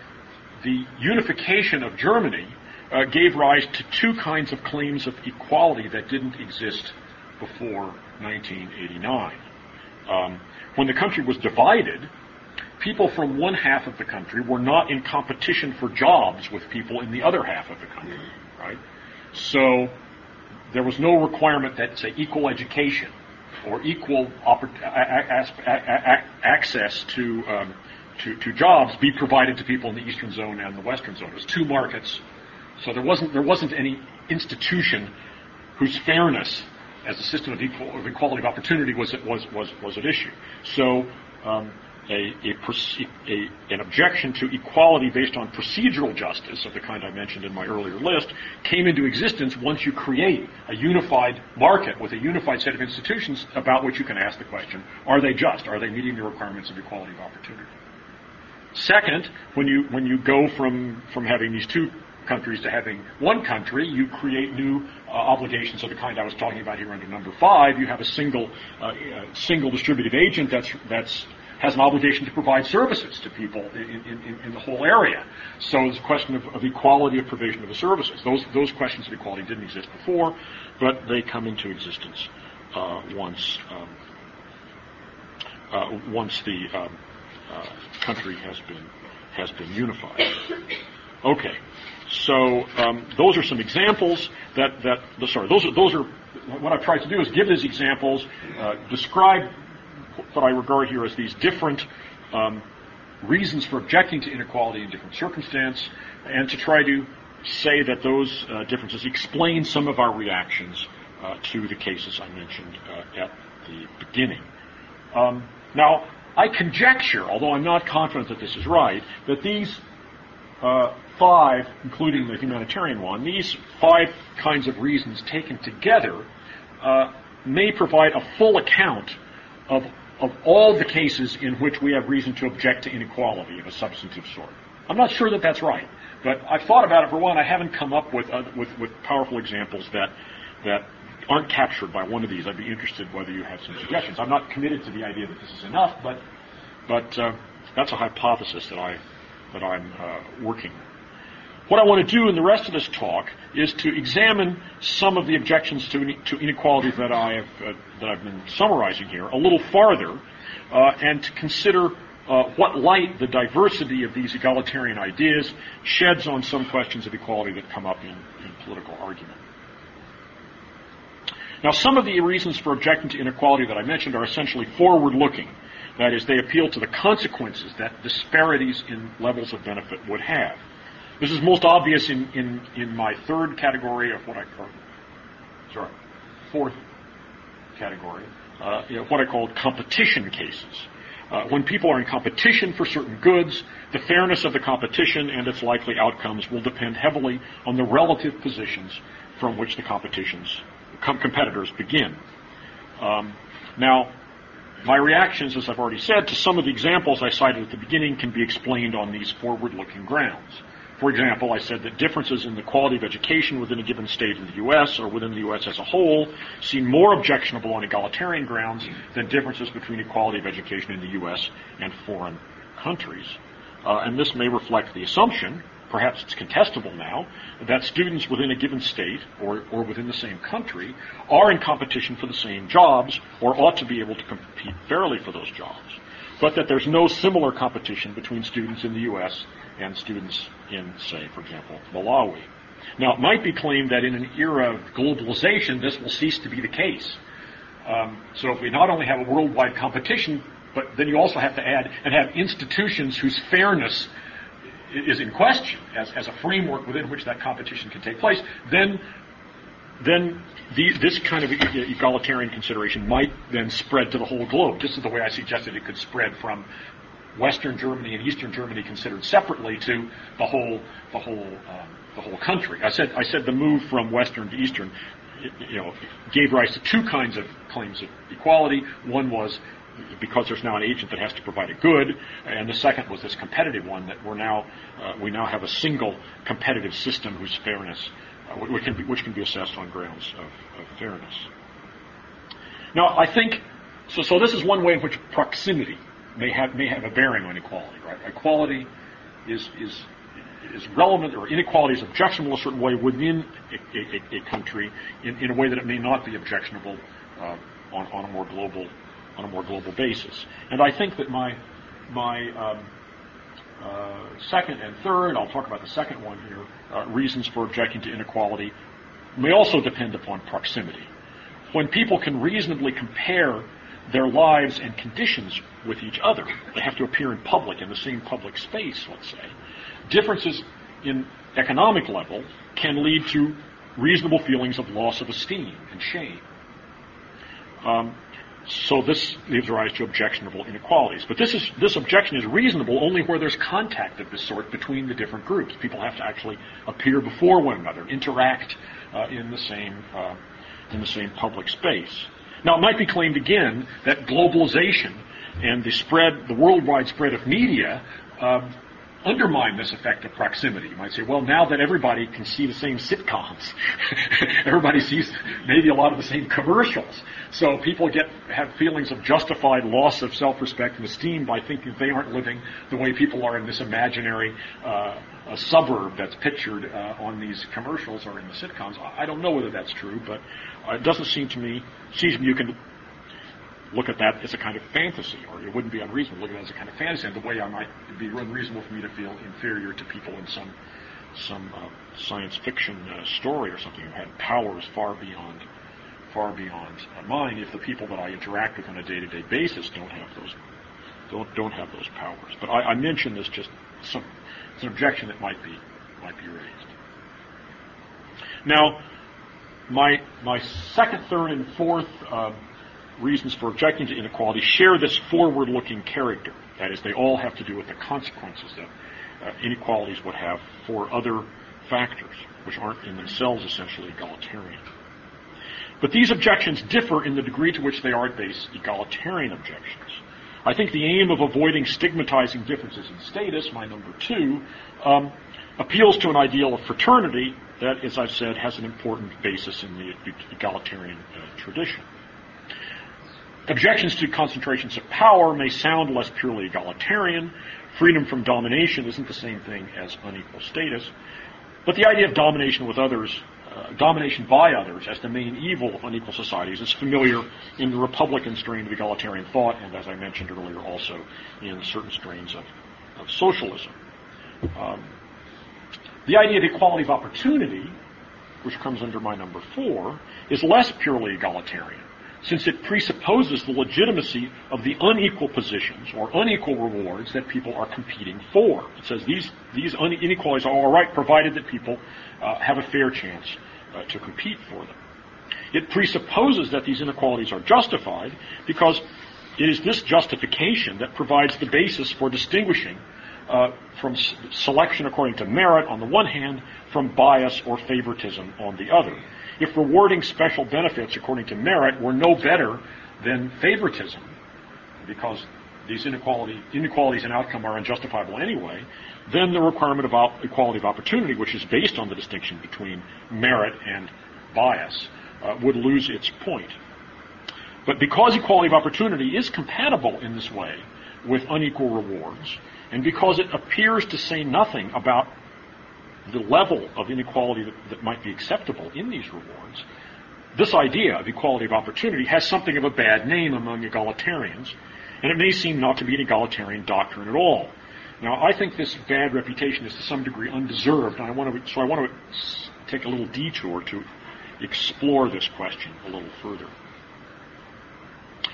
the unification of Germany uh, gave rise to two kinds of claims of equality that didn't exist before 1989. Um, when the country was divided, people from one half of the country were not in competition for jobs with people in the other half of the country, right? So there was no requirement that, say, equal education or equal access to, um, to, to jobs be provided to people in the eastern zone and the western zone. It was two markets, so there wasn't there wasn't any institution whose fairness as a system of, equal, of equality of opportunity was was was was at issue. So. Um, a, a, a, an objection to equality based on procedural justice of the kind I mentioned in my earlier list came into existence once you create a unified market with a unified set of institutions about which you can ask the question, are they just? Are they meeting the requirements of equality of opportunity? Second, when you, when you go from, from having these two countries to having one country, you create new uh, obligations of the kind I was talking about here under number five. You have a single, uh, uh, single distributive agent that's, that's has an obligation to provide services to people in, in, in the whole area. So it's a question of, of, equality of provision of the services. Those, those questions of equality didn't exist before, but they come into existence uh, once, um, uh, once the um, uh, country has been, has been unified. Okay. So um, those are some examples that, that sorry, those are, those are what I've tried to do is give these examples, uh, describe what I regard here as these different um, reasons for objecting to inequality in different circumstances, and to try to say that those uh, differences explain some of our reactions uh, to the cases I mentioned uh, at the beginning. Um, now, I conjecture, although I'm not confident that this is right, that these uh, five, including the humanitarian one, these five kinds of reasons taken together uh, may provide a full account of of all the cases in which we have reason to object to inequality of a substantive sort. I'm not sure that that's right, but I've thought about it. For one, I haven't come up with uh, with, with powerful examples that that aren't captured by one of these. I'd be interested whether you have some suggestions. I'm not committed to the idea that this is enough, but but uh, that's a hypothesis that I that I'm uh, working what I want to do in the rest of this talk is to examine some of the objections to, to inequality that I have uh, that I've been summarizing here a little farther, uh, and to consider uh, what light the diversity of these egalitarian ideas sheds on some questions of equality that come up in, in political argument. Now, some of the reasons for objecting to inequality that I mentioned are essentially forward-looking. That is, they appeal to the consequences that disparities in levels of benefit would have. This is most obvious in, in, in my third category of what I call, sorry, fourth category, uh, you know, what I call competition cases. Uh, when people are in competition for certain goods, the fairness of the competition and its likely outcomes will depend heavily on the relative positions from which the competitions com- competitors begin. Um, now, my reactions, as I've already said, to some of the examples I cited at the beginning can be explained on these forward-looking grounds. For example, I said that differences in the quality of education within a given state in the U.S. or within the U.S. as a whole seem more objectionable on egalitarian grounds than differences between equality of education in the U.S. and foreign countries. Uh, and this may reflect the assumption, perhaps it's contestable now, that students within a given state or, or within the same country are in competition for the same jobs or ought to be able to compete fairly for those jobs. But that there's no similar competition between students in the U.S. and students in, say, for example, Malawi. Now, it might be claimed that in an era of globalization, this will cease to be the case. Um, so if we not only have a worldwide competition, but then you also have to add and have institutions whose fairness is in question as, as a framework within which that competition can take place, then then the, this kind of egalitarian consideration might then spread to the whole globe. This is the way I suggested it could spread from Western Germany and Eastern Germany considered separately to the whole the whole um, the whole country. I said I said the move from Western to Eastern, you know, gave rise to two kinds of claims of equality. One was because there's now an agent that has to provide a good, and the second was this competitive one that we're now uh, we now have a single competitive system whose fairness which, can be, which can be assessed on grounds of, of fairness. Now I think so. So this is one way in which proximity may have may have a bearing on equality, right? Equality is is is relevant or inequality is objectionable a certain way within a, a, a country in, in, a way that it may not be objectionable uh, on, on, a more global on a more global basis. And I think that my my um, second and third, I'll talk about the second one here, uh, reasons for objecting to inequality may also depend upon proximity. When people can reasonably compare their lives and conditions with each other, they have to appear in public, in the same public space, let's say, differences in economic level can lead to reasonable feelings of loss of esteem and shame. Um, so this gives rise to objectionable inequalities. But this is this objection is reasonable only where there's contact of this sort between the different groups. People have to actually appear before one another, interact uh, in the same uh, in the same public space. Now, it might be claimed again that globalization and the spread, the worldwide spread of media, uh, undermine this effect of proximity. You might say, well, now that everybody can see the same sitcoms, [laughs] everybody sees maybe a lot of the same commercials. So people get have feelings of justified loss of self-respect and esteem by thinking they aren't living the way people are in this imaginary uh, suburb that's pictured uh, on these commercials or in the sitcoms. I don't know whether that's true, but it doesn't seem to me. Seems me you can look at that as a kind of fantasy, or it wouldn't be unreasonable to look at it as a kind of fantasy, and the way I might be unreasonable for me to feel inferior to people in some some uh, science fiction uh, story or something who had powers far beyond far beyond mine. If the people that I interact with on a day-to-day basis don't have those don't don't have those powers, but I, I mention this just some it's an objection that might be might be raised. Now, my my second, third, and fourth. Uh, reasons for objecting to inequality share this forward-looking character. That is, they all have to do with the consequences that uh, inequalities would have for other factors, which aren't in themselves essentially egalitarian. But these objections differ in the degree to which they are at base egalitarian objections. I think the aim of avoiding stigmatizing differences in status, my number two, um, appeals to an ideal of fraternity that, as I've said, has an important basis in the egalitarian uh, tradition. Objections to concentrations of power may sound less purely egalitarian. Freedom from domination isn't the same thing as unequal status. But the idea of domination with others, uh, domination by others as the main evil of unequal societies is familiar in the Republican strain of egalitarian thought, and as I mentioned earlier, also in certain strains of, of socialism. Um, the idea of equality of opportunity, which comes under my number four, is less purely egalitarian since it presupposes the legitimacy of the unequal positions or unequal rewards that people are competing for. It says these, these inequalities are all right provided that people uh, have a fair chance uh, to compete for them. It presupposes that these inequalities are justified because it is this justification that provides the basis for distinguishing uh, from s- selection according to merit on the one hand from bias or favoritism on the other if rewarding special benefits according to merit were no better than favoritism, because these inequality, inequalities in outcome are unjustifiable anyway, then the requirement of equality of opportunity, which is based on the distinction between merit and bias, uh, would lose its point. But because equality of opportunity is compatible in this way with unequal rewards, and because it appears to say nothing about the level of inequality that, that might be acceptable in these rewards, this idea of equality of opportunity has something of a bad name among egalitarians, and it may seem not to be an egalitarian doctrine at all. Now, I think this bad reputation is to some degree undeserved, and I want to, so I want to take a little detour to explore this question a little further.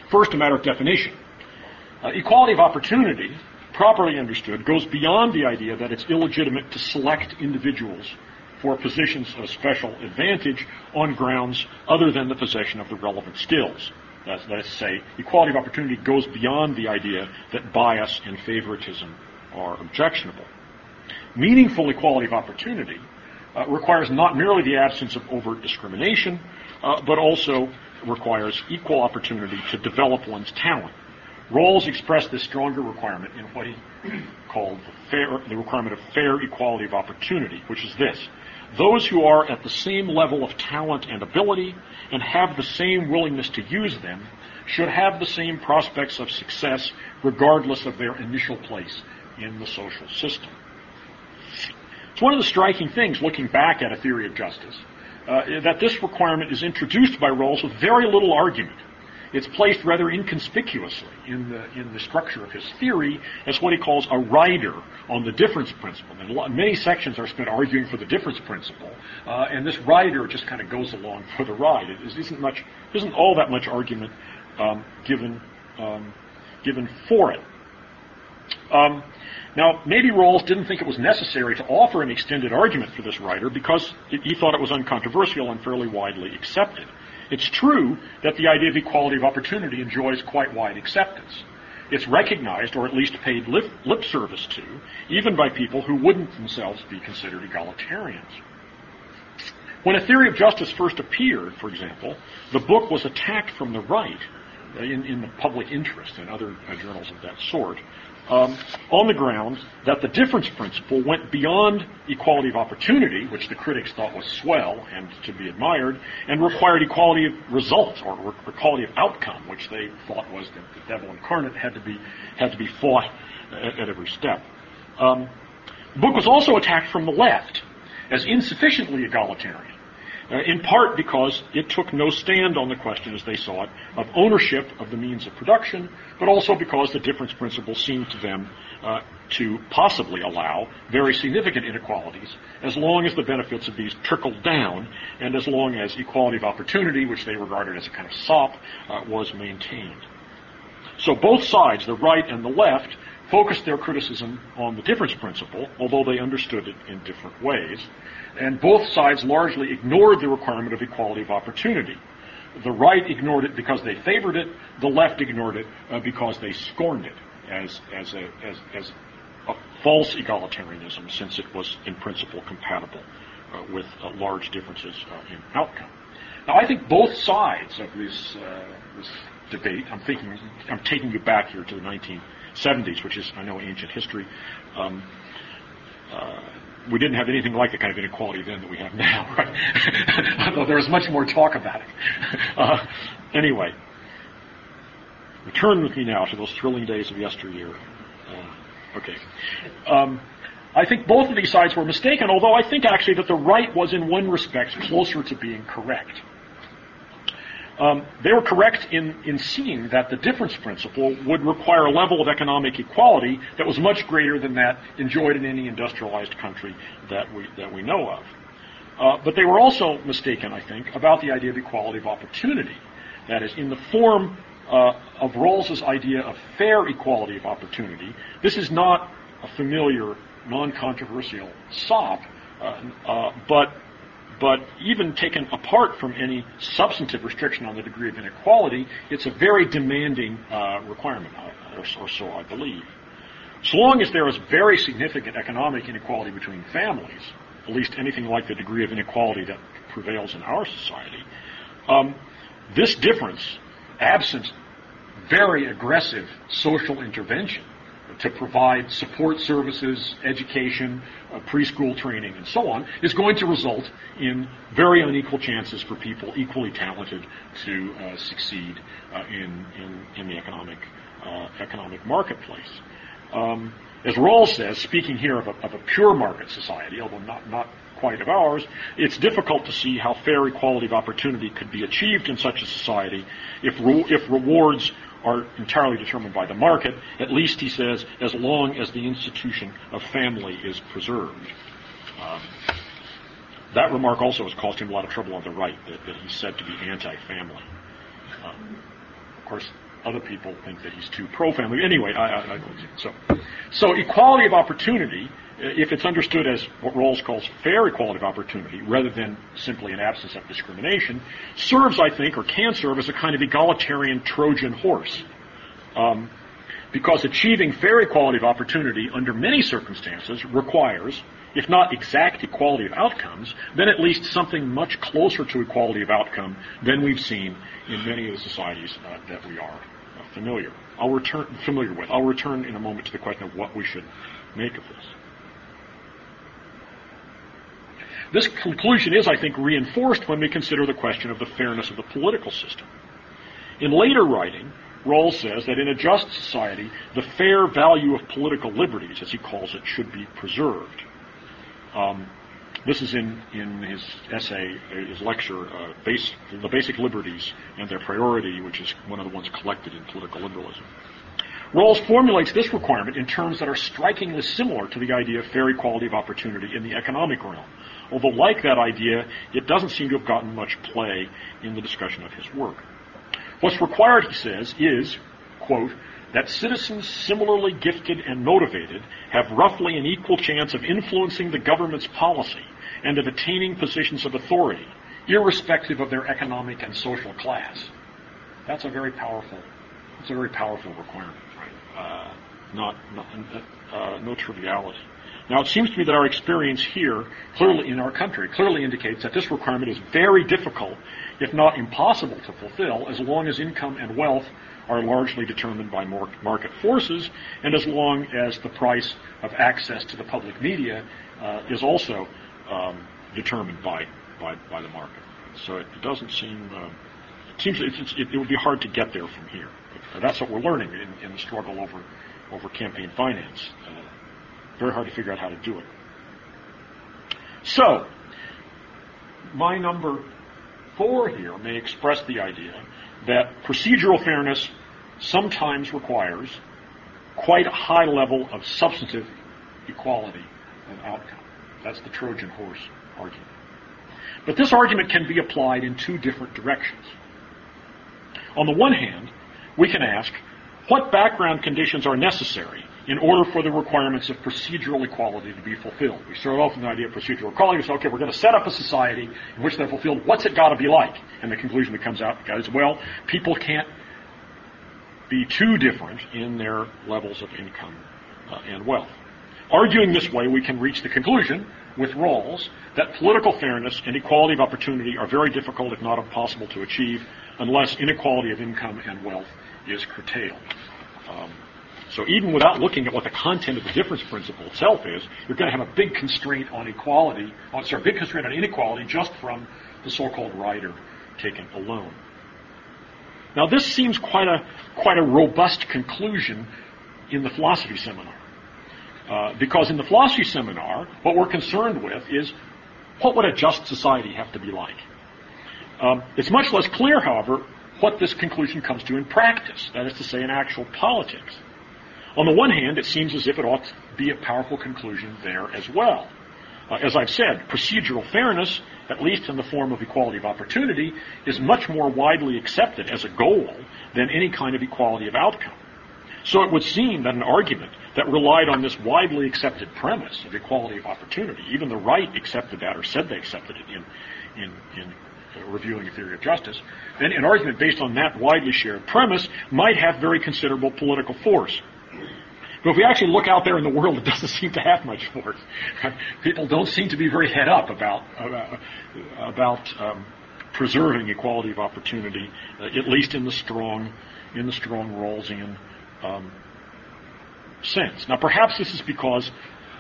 First, a matter of definition. Uh, equality of opportunity properly understood, goes beyond the idea that it's illegitimate to select individuals for positions of special advantage on grounds other than the possession of the relevant skills. That's, that is to say, equality of opportunity goes beyond the idea that bias and favoritism are objectionable. Meaningful equality of opportunity uh, requires not merely the absence of overt discrimination, uh, but also requires equal opportunity to develop one's talent Rawls expressed this stronger requirement in what he [clears throat] called the, fair, the requirement of fair equality of opportunity, which is this. Those who are at the same level of talent and ability and have the same willingness to use them should have the same prospects of success regardless of their initial place in the social system. It's one of the striking things looking back at a theory of justice uh, that this requirement is introduced by Rawls with very little argument it's placed rather inconspicuously in the, in the structure of his theory as what he calls a rider on the difference principle. And many sections are spent arguing for the difference principle, uh, and this rider just kind of goes along for the ride. It isn't much, isn't all that much argument um, given um, given for it. Um, now, maybe Rawls didn't think it was necessary to offer an extended argument for this rider because he thought it was uncontroversial and fairly widely accepted. It's true that the idea of equality of opportunity enjoys quite wide acceptance. It's recognized, or at least paid lip, lip service to, even by people who wouldn't themselves be considered egalitarians. When a theory of justice first appeared, for example, the book was attacked from the right in, in the public interest and other uh, journals of that sort um, on the grounds that the difference principle went beyond equality of opportunity, which the critics thought was swell and to be admired, and required equality of results or equality of outcome, which they thought was that the devil incarnate had to be had to be fought at, at every step. Um, the book was also attacked from the left as insufficiently egalitarian uh, in part because it took no stand on the question, as they saw it, of ownership of the means of production, but also because the difference principle seemed to them uh, to possibly allow very significant inequalities as long as the benefits of these trickled down and as long as equality of opportunity, which they regarded as a kind of sop, uh, was maintained. So both sides, the right and the left, focused their criticism on the difference principle, although they understood it in different ways and both sides largely ignored the requirement of equality of opportunity. The right ignored it because they favored it, the left ignored it uh, because they scorned it as, as, a, as, as a false egalitarianism, since it was in principle compatible uh, with uh, large differences uh, in outcome. Now, I think both sides of this, uh, this debate, I'm thinking, I'm taking you back here to the 1970s, which is, I know, ancient history. Um, uh, we didn't have anything like the kind of inequality then that we have now, [laughs] right? Although there was much more talk about it. [laughs] Uh, anyway, return with me now to those thrilling days of yesteryear. Uh, okay. Um, I think both of these sides were mistaken, although I think actually that the right was in one respect closer to being correct. Um, they were correct in, in seeing that the difference principle would require a level of economic equality that was much greater than that enjoyed in any industrialized country that we, that we know of. Uh, but they were also mistaken, I think, about the idea of equality of opportunity. That is, in the form uh, of Rawls's idea of fair equality of opportunity, this is not a familiar, non-controversial sop, uh, uh but but even taken apart from any substantive restriction on the degree of inequality, it's a very demanding uh, requirement, or, or so I believe. So long as there is very significant economic inequality between families, at least anything like the degree of inequality that prevails in our society, um, this difference, absent very aggressive social intervention, to provide support services, education, uh, preschool training, and so on, is going to result in very unequal chances for people equally talented to uh, succeed uh, in, in, in, the economic, uh, economic marketplace. Um, as Rawls says, speaking here of a, of a pure market society, although not, not quite of ours, it's difficult to see how fair equality of opportunity could be achieved in such a society if, re- if rewards are entirely determined by the market, at least, he says, as long as the institution of family is preserved. Um, that remark also has caused him a lot of trouble on the right, that, that he's said to be anti-family. Um, of course, other people think that he's too pro-family. Anyway, I, I, I so. So equality of opportunity if it's understood as what Rawls calls fair equality of opportunity, rather than simply an absence of discrimination, serves, I think, or can serve as a kind of egalitarian Trojan horse. Um, because achieving fair equality of opportunity under many circumstances requires, if not exact equality of outcomes, then at least something much closer to equality of outcome than we've seen in many of the societies uh, that we are familiar. I'll return familiar with. I'll return in a moment to the question of what we should make of this. This conclusion is, I think, reinforced when we consider the question of the fairness of the political system. In later writing, Rawls says that in a just society, the fair value of political liberties, as he calls it, should be preserved. Um, this is in, in his essay, his lecture, uh, base, The Basic Liberties and Their Priority, which is one of the ones collected in Political Liberalism. Rawls formulates this requirement in terms that are strikingly similar to the idea of fair equality of opportunity in the economic realm. Although like that idea, it doesn't seem to have gotten much play in the discussion of his work. What's required, he says, is, quote, that citizens similarly gifted and motivated have roughly an equal chance of influencing the government's policy and of attaining positions of authority, irrespective of their economic and social class. That's a very powerful, that's a very powerful requirement. Uh, not, not uh, no triviality. Now, it seems to me that our experience here, clearly in our country, clearly indicates that this requirement is very difficult, if not impossible to fulfill, as long as income and wealth are largely determined by market forces, and as long as the price of access to the public media uh, is also um, determined by, by, by the market. So it, doesn't seem, uh, it seems it, it, it, would be hard to get there from here. But that's what we're learning in, in the struggle over, over campaign finance. Uh, very hard to figure out how to do it. So, my number four here may express the idea that procedural fairness sometimes requires quite a high level of substantive equality of outcome. That's the Trojan horse argument. But this argument can be applied in two different directions. On the one hand, we can ask what background conditions are necessary in order for the requirements of procedural equality to be fulfilled. We start off with the idea of procedural equality. We say, okay, we're going to set up a society in which they're fulfilled. What's it got to be like? And the conclusion that comes out is, well, people can't be too different in their levels of income uh, and wealth. Arguing this way, we can reach the conclusion with Rawls that political fairness and equality of opportunity are very difficult, if not impossible, to achieve unless inequality of income and wealth is curtailed. Um, so even without looking at what the content of the difference principle itself is, you're going to have a big constraint on equality, oh, sorry, big constraint on inequality just from the so-called rider taken alone. Now this seems quite a, quite a robust conclusion in the philosophy seminar. Uh, because in the philosophy seminar, what we're concerned with is what would a just society have to be like? Um, it's much less clear, however, what this conclusion comes to in practice, that is to say, in actual politics. On the one hand, it seems as if it ought to be a powerful conclusion there as well. Uh, as I've said, procedural fairness, at least in the form of equality of opportunity, is much more widely accepted as a goal than any kind of equality of outcome. So it would seem that an argument that relied on this widely accepted premise of equality of opportunity, even the right accepted that or said they accepted it in, in, in reviewing a theory of justice, then an argument based on that widely shared premise might have very considerable political force. But if we actually look out there in the world, it doesn't [laughs] seem to have much force. People don't seem to be very head up about about, about um, preserving equality of opportunity, uh, at least in the strong in the strong Rawlsian um, sense. Now, perhaps this is because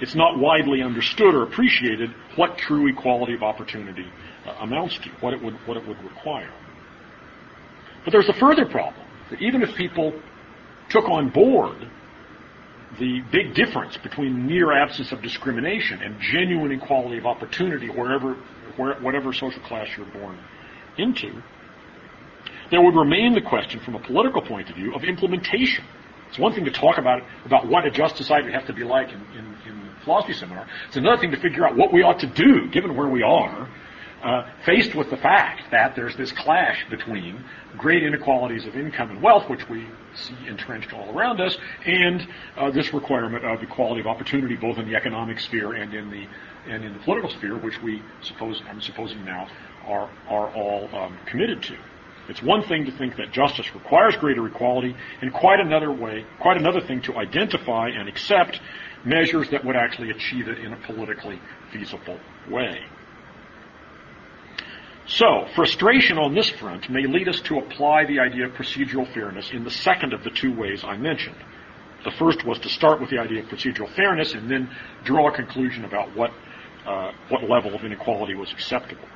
it's not widely understood or appreciated what true equality of opportunity uh, amounts to, what it would what it would require. But there's a further problem that even if people took on board the big difference between mere absence of discrimination and genuine equality of opportunity wherever, where, whatever social class you're born into, there would remain the question from a political point of view of implementation. It's one thing to talk about about what a just society would have to be like in, in, in the philosophy seminar. It's another thing to figure out what we ought to do, given where we are, uh, faced with the fact that there's this clash between great inequalities of income and wealth, which we see entrenched all around us, and uh, this requirement of equality of opportunity, both in the economic sphere and in the and in the political sphere, which we suppose I'm supposing now are are all um, committed to. It's one thing to think that justice requires greater equality, and quite another way, quite another thing to identify and accept measures that would actually achieve it in a politically feasible way. So, frustration on this front may lead us to apply the idea of procedural fairness in the second of the two ways I mentioned. The first was to start with the idea of procedural fairness and then draw a conclusion about what, uh, what level of inequality was acceptable.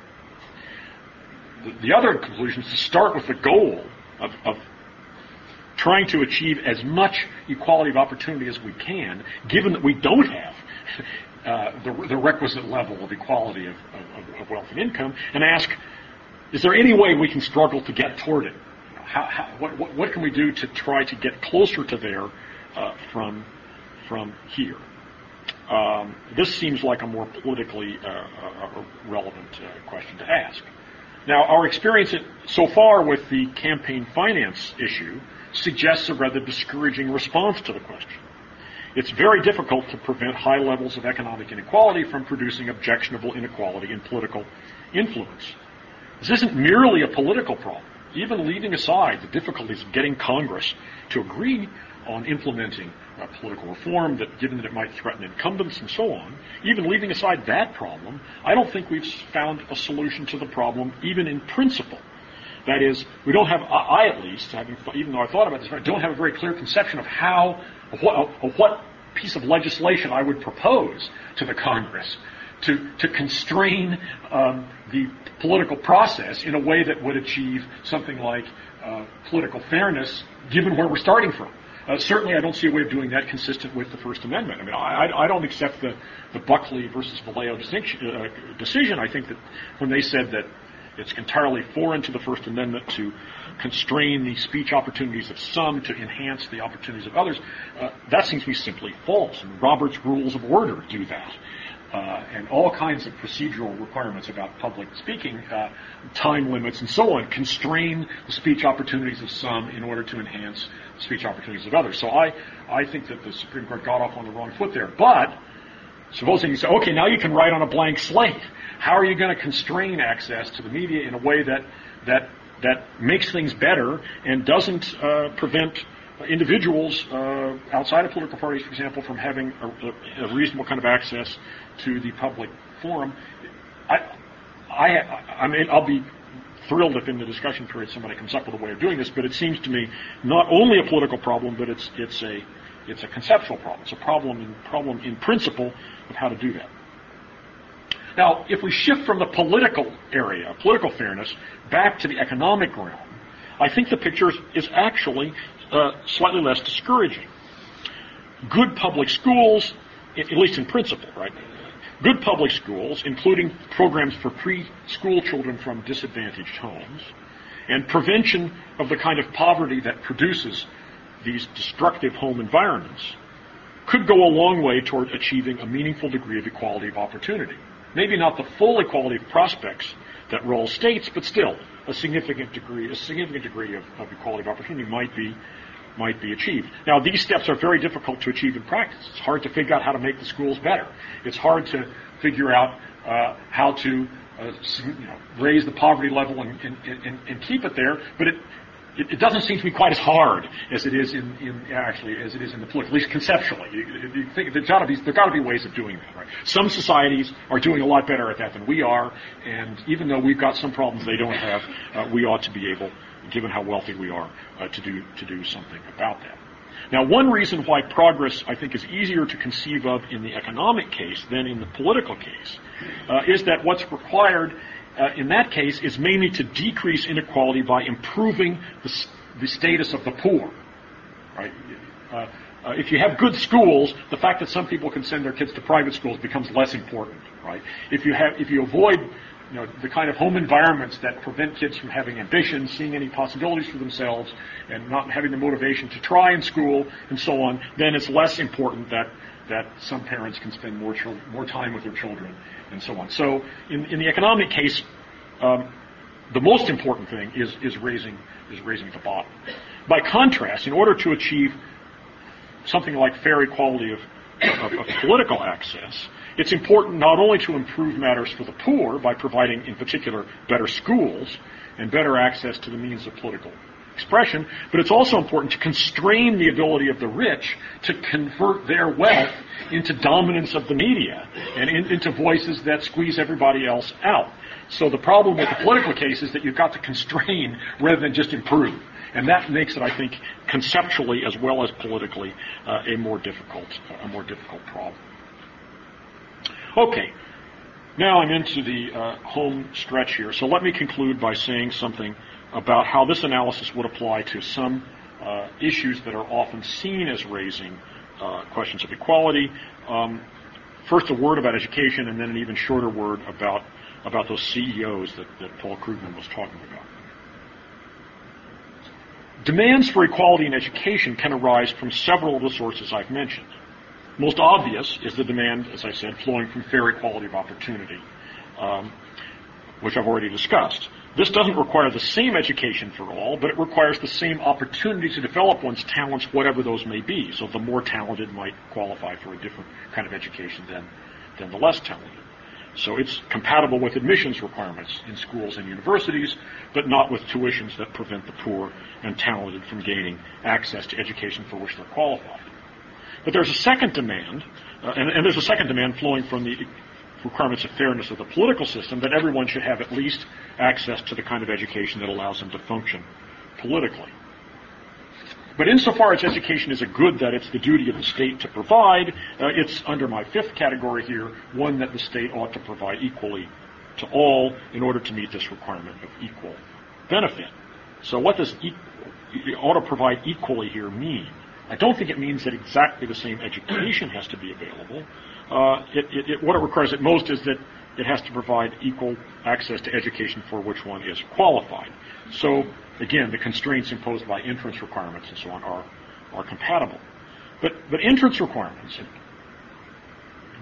The, the other conclusion is to start with the goal of, of trying to achieve as much equality of opportunity as we can, given that we don't have [laughs] uh, the, the, requisite level of equality of, of, of, wealth and income, and ask, is there any way we can struggle to get toward it? How, how, what, what, can we do to try to get closer to there uh, from, from here? Um, this seems like a more politically uh relevant uh, question to ask. Now, our experience so far with the campaign finance issue suggests a rather discouraging response to the question. It's very difficult to prevent high levels of economic inequality from producing objectionable inequality in political influence. This isn't merely a political problem. Even leaving aside the difficulties of getting Congress to agree on implementing uh, political reform, that given that it might threaten incumbents and so on, even leaving aside that problem, I don't think we've found a solution to the problem, even in principle. That is, we don't have, I at least, having, even though I thought about this, I don't have a very clear conception of how, of what, of what piece of legislation I would propose to the Congress to, to constrain um, the political process in a way that would achieve something like uh, political fairness, given where we're starting from. Uh, certainly, I don't see a way of doing that consistent with the First Amendment. I mean, I, I don't accept the, the Buckley versus Valeo uh, decision. I think that when they said that it's entirely foreign to the First Amendment to constrain the speech opportunities of some to enhance the opportunities of others, uh, that seems to be simply false. And Robert's Rules of Order do that. Uh, and all kinds of procedural requirements about public speaking, uh, time limits and so on, constrain the speech opportunities of some in order to enhance speech opportunities of others. So I, I think that the Supreme Court got off on the wrong foot there. But supposing you say, okay, now you can write on a blank slate. How are you going to constrain access to the media in a way that that that makes things better and doesn't uh, prevent individuals uh, outside of political parties, for example, from having a, a, reasonable kind of access to the public forum? I, I, I mean, I'll be thrilled if in the discussion period somebody comes up with a way of doing this, but it seems to me not only a political problem, but it's, it's, a, it's a conceptual problem. It's a problem in, problem in principle of how to do that. Now, if we shift from the political area, political fairness, back to the economic realm, I think the picture is, actually uh, slightly less discouraging. Good public schools, at least in principle, right, good public schools, including programs for preschool children from disadvantaged homes, and prevention of the kind of poverty that produces these destructive home environments, could go a long way toward achieving a meaningful degree of equality of opportunity. Maybe not the full equality of prospects that Rawls states, but still a significant degree, a significant degree of, of equality of opportunity might be might be achieved. Now, these steps are very difficult to achieve in practice. It's hard to figure out how to make the schools better. It's hard to figure out uh, how to uh, you know, raise the poverty level and, and, and, and keep it there, but it, it, it, doesn't seem to be quite as hard as it is in, in actually as it is in the political, at least conceptually. You, you think there's got to be there got to be ways of doing that, right? Some societies are doing a lot better at that than we are, and even though we've got some problems they don't have, uh, we ought to be able given how wealthy we are, uh, to do to do something about that. Now, one reason why progress, I think, is easier to conceive of in the economic case than in the political case uh, is that what's required uh, in that case is mainly to decrease inequality by improving the, the status of the poor. Right? Uh, uh, if you have good schools, the fact that some people can send their kids to private schools becomes less important. Right? If you have, if you avoid you know, the kind of home environments that prevent kids from having ambition, seeing any possibilities for themselves, and not having the motivation to try in school and so on, then it's less important that that some parents can spend more chil- more time with their children and so on. So in, in the economic case, um, the most important thing is is raising is raising the bottom. By contrast, in order to achieve something like fair equality of, of, of political access, it's important not only to improve matters for the poor by providing, in particular, better schools and better access to the means of political expression, but it's also important to constrain the ability of the rich to convert their wealth into dominance of the media and in, into voices that squeeze everybody else out. So the problem with the political case is that you've got to constrain rather than just improve. And that makes it, I think, conceptually as well as politically, uh, a more difficult, a more difficult problem. Okay, now I'm into the uh, home stretch here. So let me conclude by saying something about how this analysis would apply to some uh, issues that are often seen as raising uh, questions of equality. Um, first a word about education and then an even shorter word about, about those CEOs that, that Paul Krugman was talking about. Demands for equality in education can arise from several of the sources I've mentioned. Most obvious is the demand, as I said, flowing from fair equality of opportunity, um, which I've already discussed. This doesn't require the same education for all, but it requires the same opportunity to develop one's talents, whatever those may be. So the more talented might qualify for a different kind of education than, than the less talented. So it's compatible with admissions requirements in schools and universities, but not with tuitions that prevent the poor and talented from gaining access to education for which they're qualified. But there's a second demand, uh, and, and there's a second demand flowing from the requirements of fairness of the political system that everyone should have at least access to the kind of education that allows them to function politically. But insofar as education is a good that it's the duty of the state to provide, uh, it's under my fifth category here, one that the state ought to provide equally to all in order to meet this requirement of equal benefit. So what does e- ought to provide equally here mean? I don't think it means that exactly the same education has to be available. Uh, it, it, it, what it requires at most is that it has to provide equal access to education for which one is qualified. So again, the constraints imposed by entrance requirements and so on are, are compatible. But, but entrance requirements,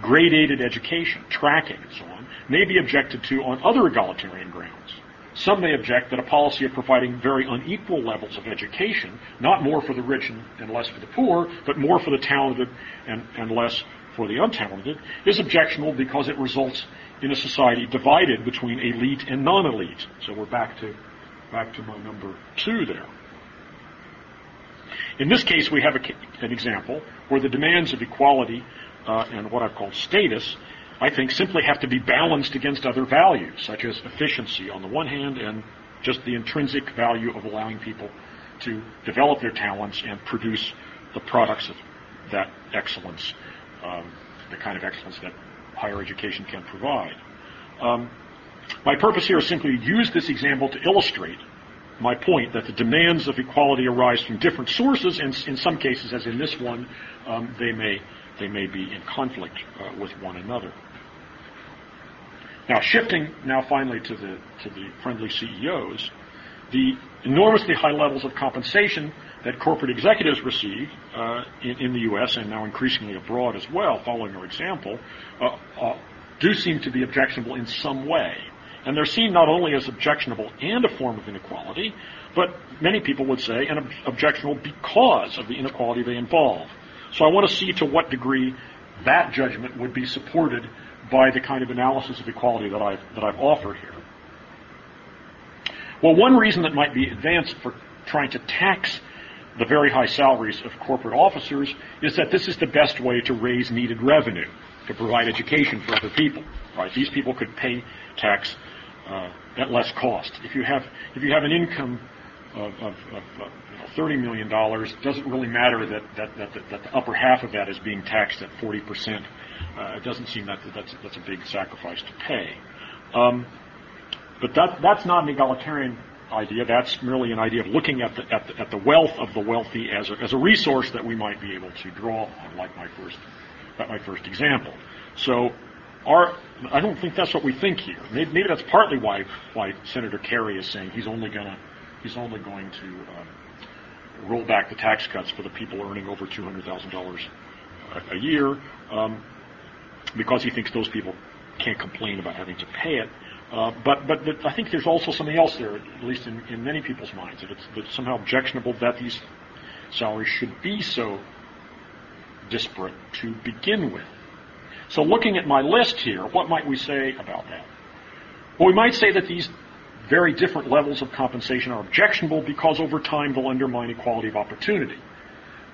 grade-aided education, tracking, and so on, may be objected to on other egalitarian grounds. Some may object that a policy of providing very unequal levels of education, not more for the rich and, and less for the poor, but more for the talented and, and less for the untalented, is objectionable because it results in a society divided between elite and non-elite. So we're back to back to my number two there. In this case, we have a, an example where the demands of equality uh, and what I've called status, I think, simply have to be balanced against other values, such as efficiency on the one hand and just the intrinsic value of allowing people to develop their talents and produce the products of that excellence, um, the kind of excellence that higher education can provide. Um, my purpose here is simply to use this example to illustrate my point that the demands of equality arise from different sources, and in some cases, as in this one, um, they may they may be in conflict uh, with one another. Now, shifting now finally to the to the friendly CEOs, the enormously high levels of compensation that corporate executives receive uh, in, in, the U.S. and now increasingly abroad as well, following our example, uh, uh do seem to be objectionable in some way. And they're seen not only as objectionable and a form of inequality, but many people would say an ob- objectionable because of the inequality they involve. So I want to see to what degree that judgment would be supported by the kind of analysis of equality that I've, that I've offered here. Well, one reason that might be advanced for trying to tax the very high salaries of corporate officers is that this is the best way to raise needed revenue to provide education for other people. Right? These people could pay tax uh, at less cost. If you have if you have an income of, of, of uh, you know, thirty million dollars, it doesn't really matter that that, that, that, the upper half of that is being taxed at forty percent. Uh, it doesn't seem that that's that's a big sacrifice to pay. Um, but that that's not an egalitarian idea. That's merely an idea of looking at the, at the, at the wealth of the wealthy as a, as a resource that we might be able to draw on, like my first my first example. So our, I don't think that's what we think here. Maybe, maybe that's partly why why Senator Kerry is saying he's only going to he's only going to um, roll back the tax cuts for the people earning over two hundred thousand dollars a year, um, because he thinks those people can't complain about having to pay it. Uh, but, but, but I think there's also something else there, at least in, in many people's minds, that it's, that it's somehow objectionable that these salaries should be so disparate to begin with. So looking at my list here, what might we say about that? Well, we might say that these very different levels of compensation are objectionable because over time they'll undermine equality of opportunity.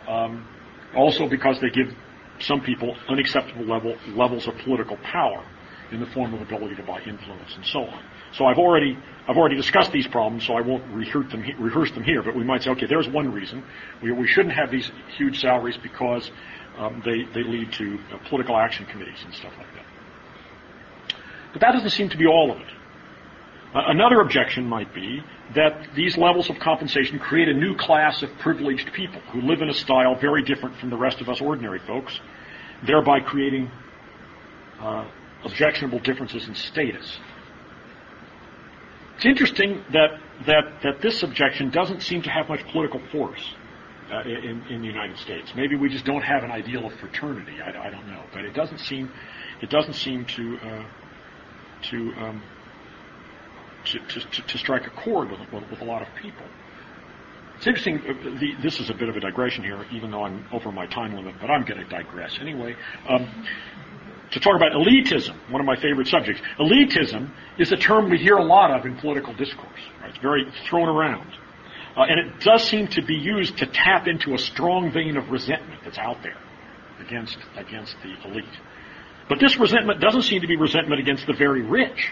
Um, also because they give some people unacceptable level, levels of political power in the form of ability to buy influence and so on. So I've already I've already discussed these problems, so I won't rehearse them, rehearse them here. But we might say, okay, there's one reason we, we shouldn't have these huge salaries because um, they, they lead to uh, political action committees and stuff like that. But that doesn't seem to be all of it. Uh, another objection might be that these levels of compensation create a new class of privileged people who live in a style very different from the rest of us ordinary folks, thereby creating uh, objectionable differences in status. It's interesting that, that, that this objection doesn't seem to have much political force uh, in, in the United States. Maybe we just don't have an ideal of fraternity. I, I don't know, but it doesn't seem it doesn't seem to uh, to, um, to, to, to strike a chord with, with a lot of people. It's interesting. Uh, the, this is a bit of a digression here, even though I'm over my time limit, but I'm going to digress anyway. Um, to talk about elitism, one of my favorite subjects. Elitism is a term we hear a lot of in political discourse. Right? It's very thrown around. Uh, and it does seem to be used to tap into a strong vein of resentment that's out there against, against the elite. But this resentment doesn't seem to be resentment against the very rich.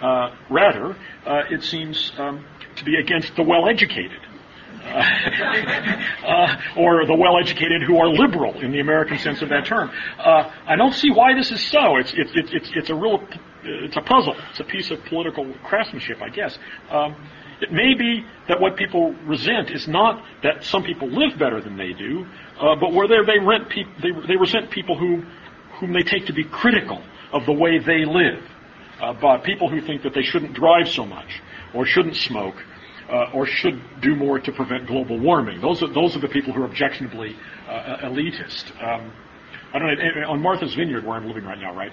Uh, rather, uh, it seems um, to be against the well-educated. Uh, [laughs] uh, or the well-educated who are liberal in the American sense of that term. I don't see why this is so. It's, it's, it's, it's a real, it's a puzzle. It's a piece of political craftsmanship, I guess. Um, it may be that what people resent is not that some people live better than they do, uh, but where they, rent pe- they, they resent people who, whom they take to be critical of the way they live. Uh, by people who think that they shouldn't drive so much, or shouldn't smoke, uh, or should do more to prevent global warming. Those are, those are the people who are objectionably uh, elitist. Um, I don't know, on Martha's Vineyard, where I'm living right now, right?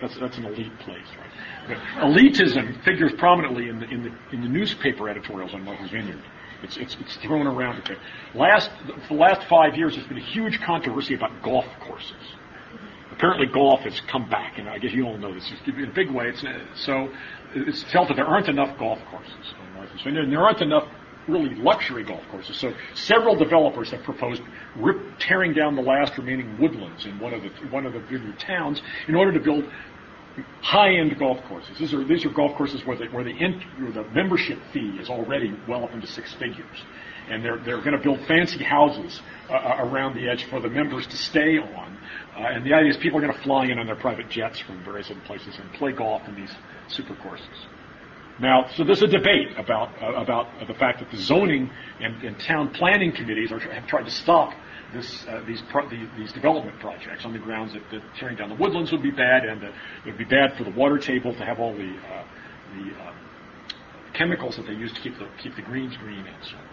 That's, that's an elite place, right? But elitism figures prominently in the, in the, in the newspaper editorials on Martha's Vineyard. It's, it's, it's thrown around a bit. Last, the last five years, there's been a huge controversy about golf courses. Apparently, golf has come back, and I guess you all know this in a big way. It's, so it's felt that there aren't enough golf courses on Martha's Vineyard, and there aren't enough really luxury golf courses. So several developers have proposed rip, tearing down the last remaining woodlands in one of the one of the bigger towns in order to build high-end golf courses. These are these are golf courses where the where the, ent, where the membership fee is already well up into six figures, and they're they're going to build fancy houses uh, uh, around the edge for the members to stay on. Uh, and the idea is people are going to fly in on their private jets from various other places and play golf in these super courses. Now, so there's a debate about uh, about the fact that the zoning and, and town planning committees are, have tried to stop this, uh, these, pro- these, these development projects on the grounds that, that, tearing down the woodlands would be bad and that it would be bad for the water table to have all the uh, the uh, chemicals that they use to keep the keep the greens green and so on.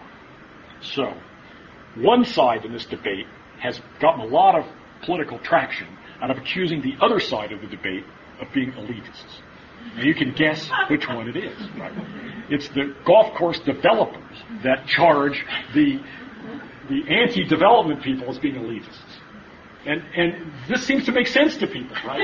So, one side in this debate has gotten a lot of political traction out of accusing the other side of the debate of being elitists. And you can guess which one it is. Right? It's the golf course developers that charge the the anti-development people as being elitists. And, and this seems to make sense to people, right?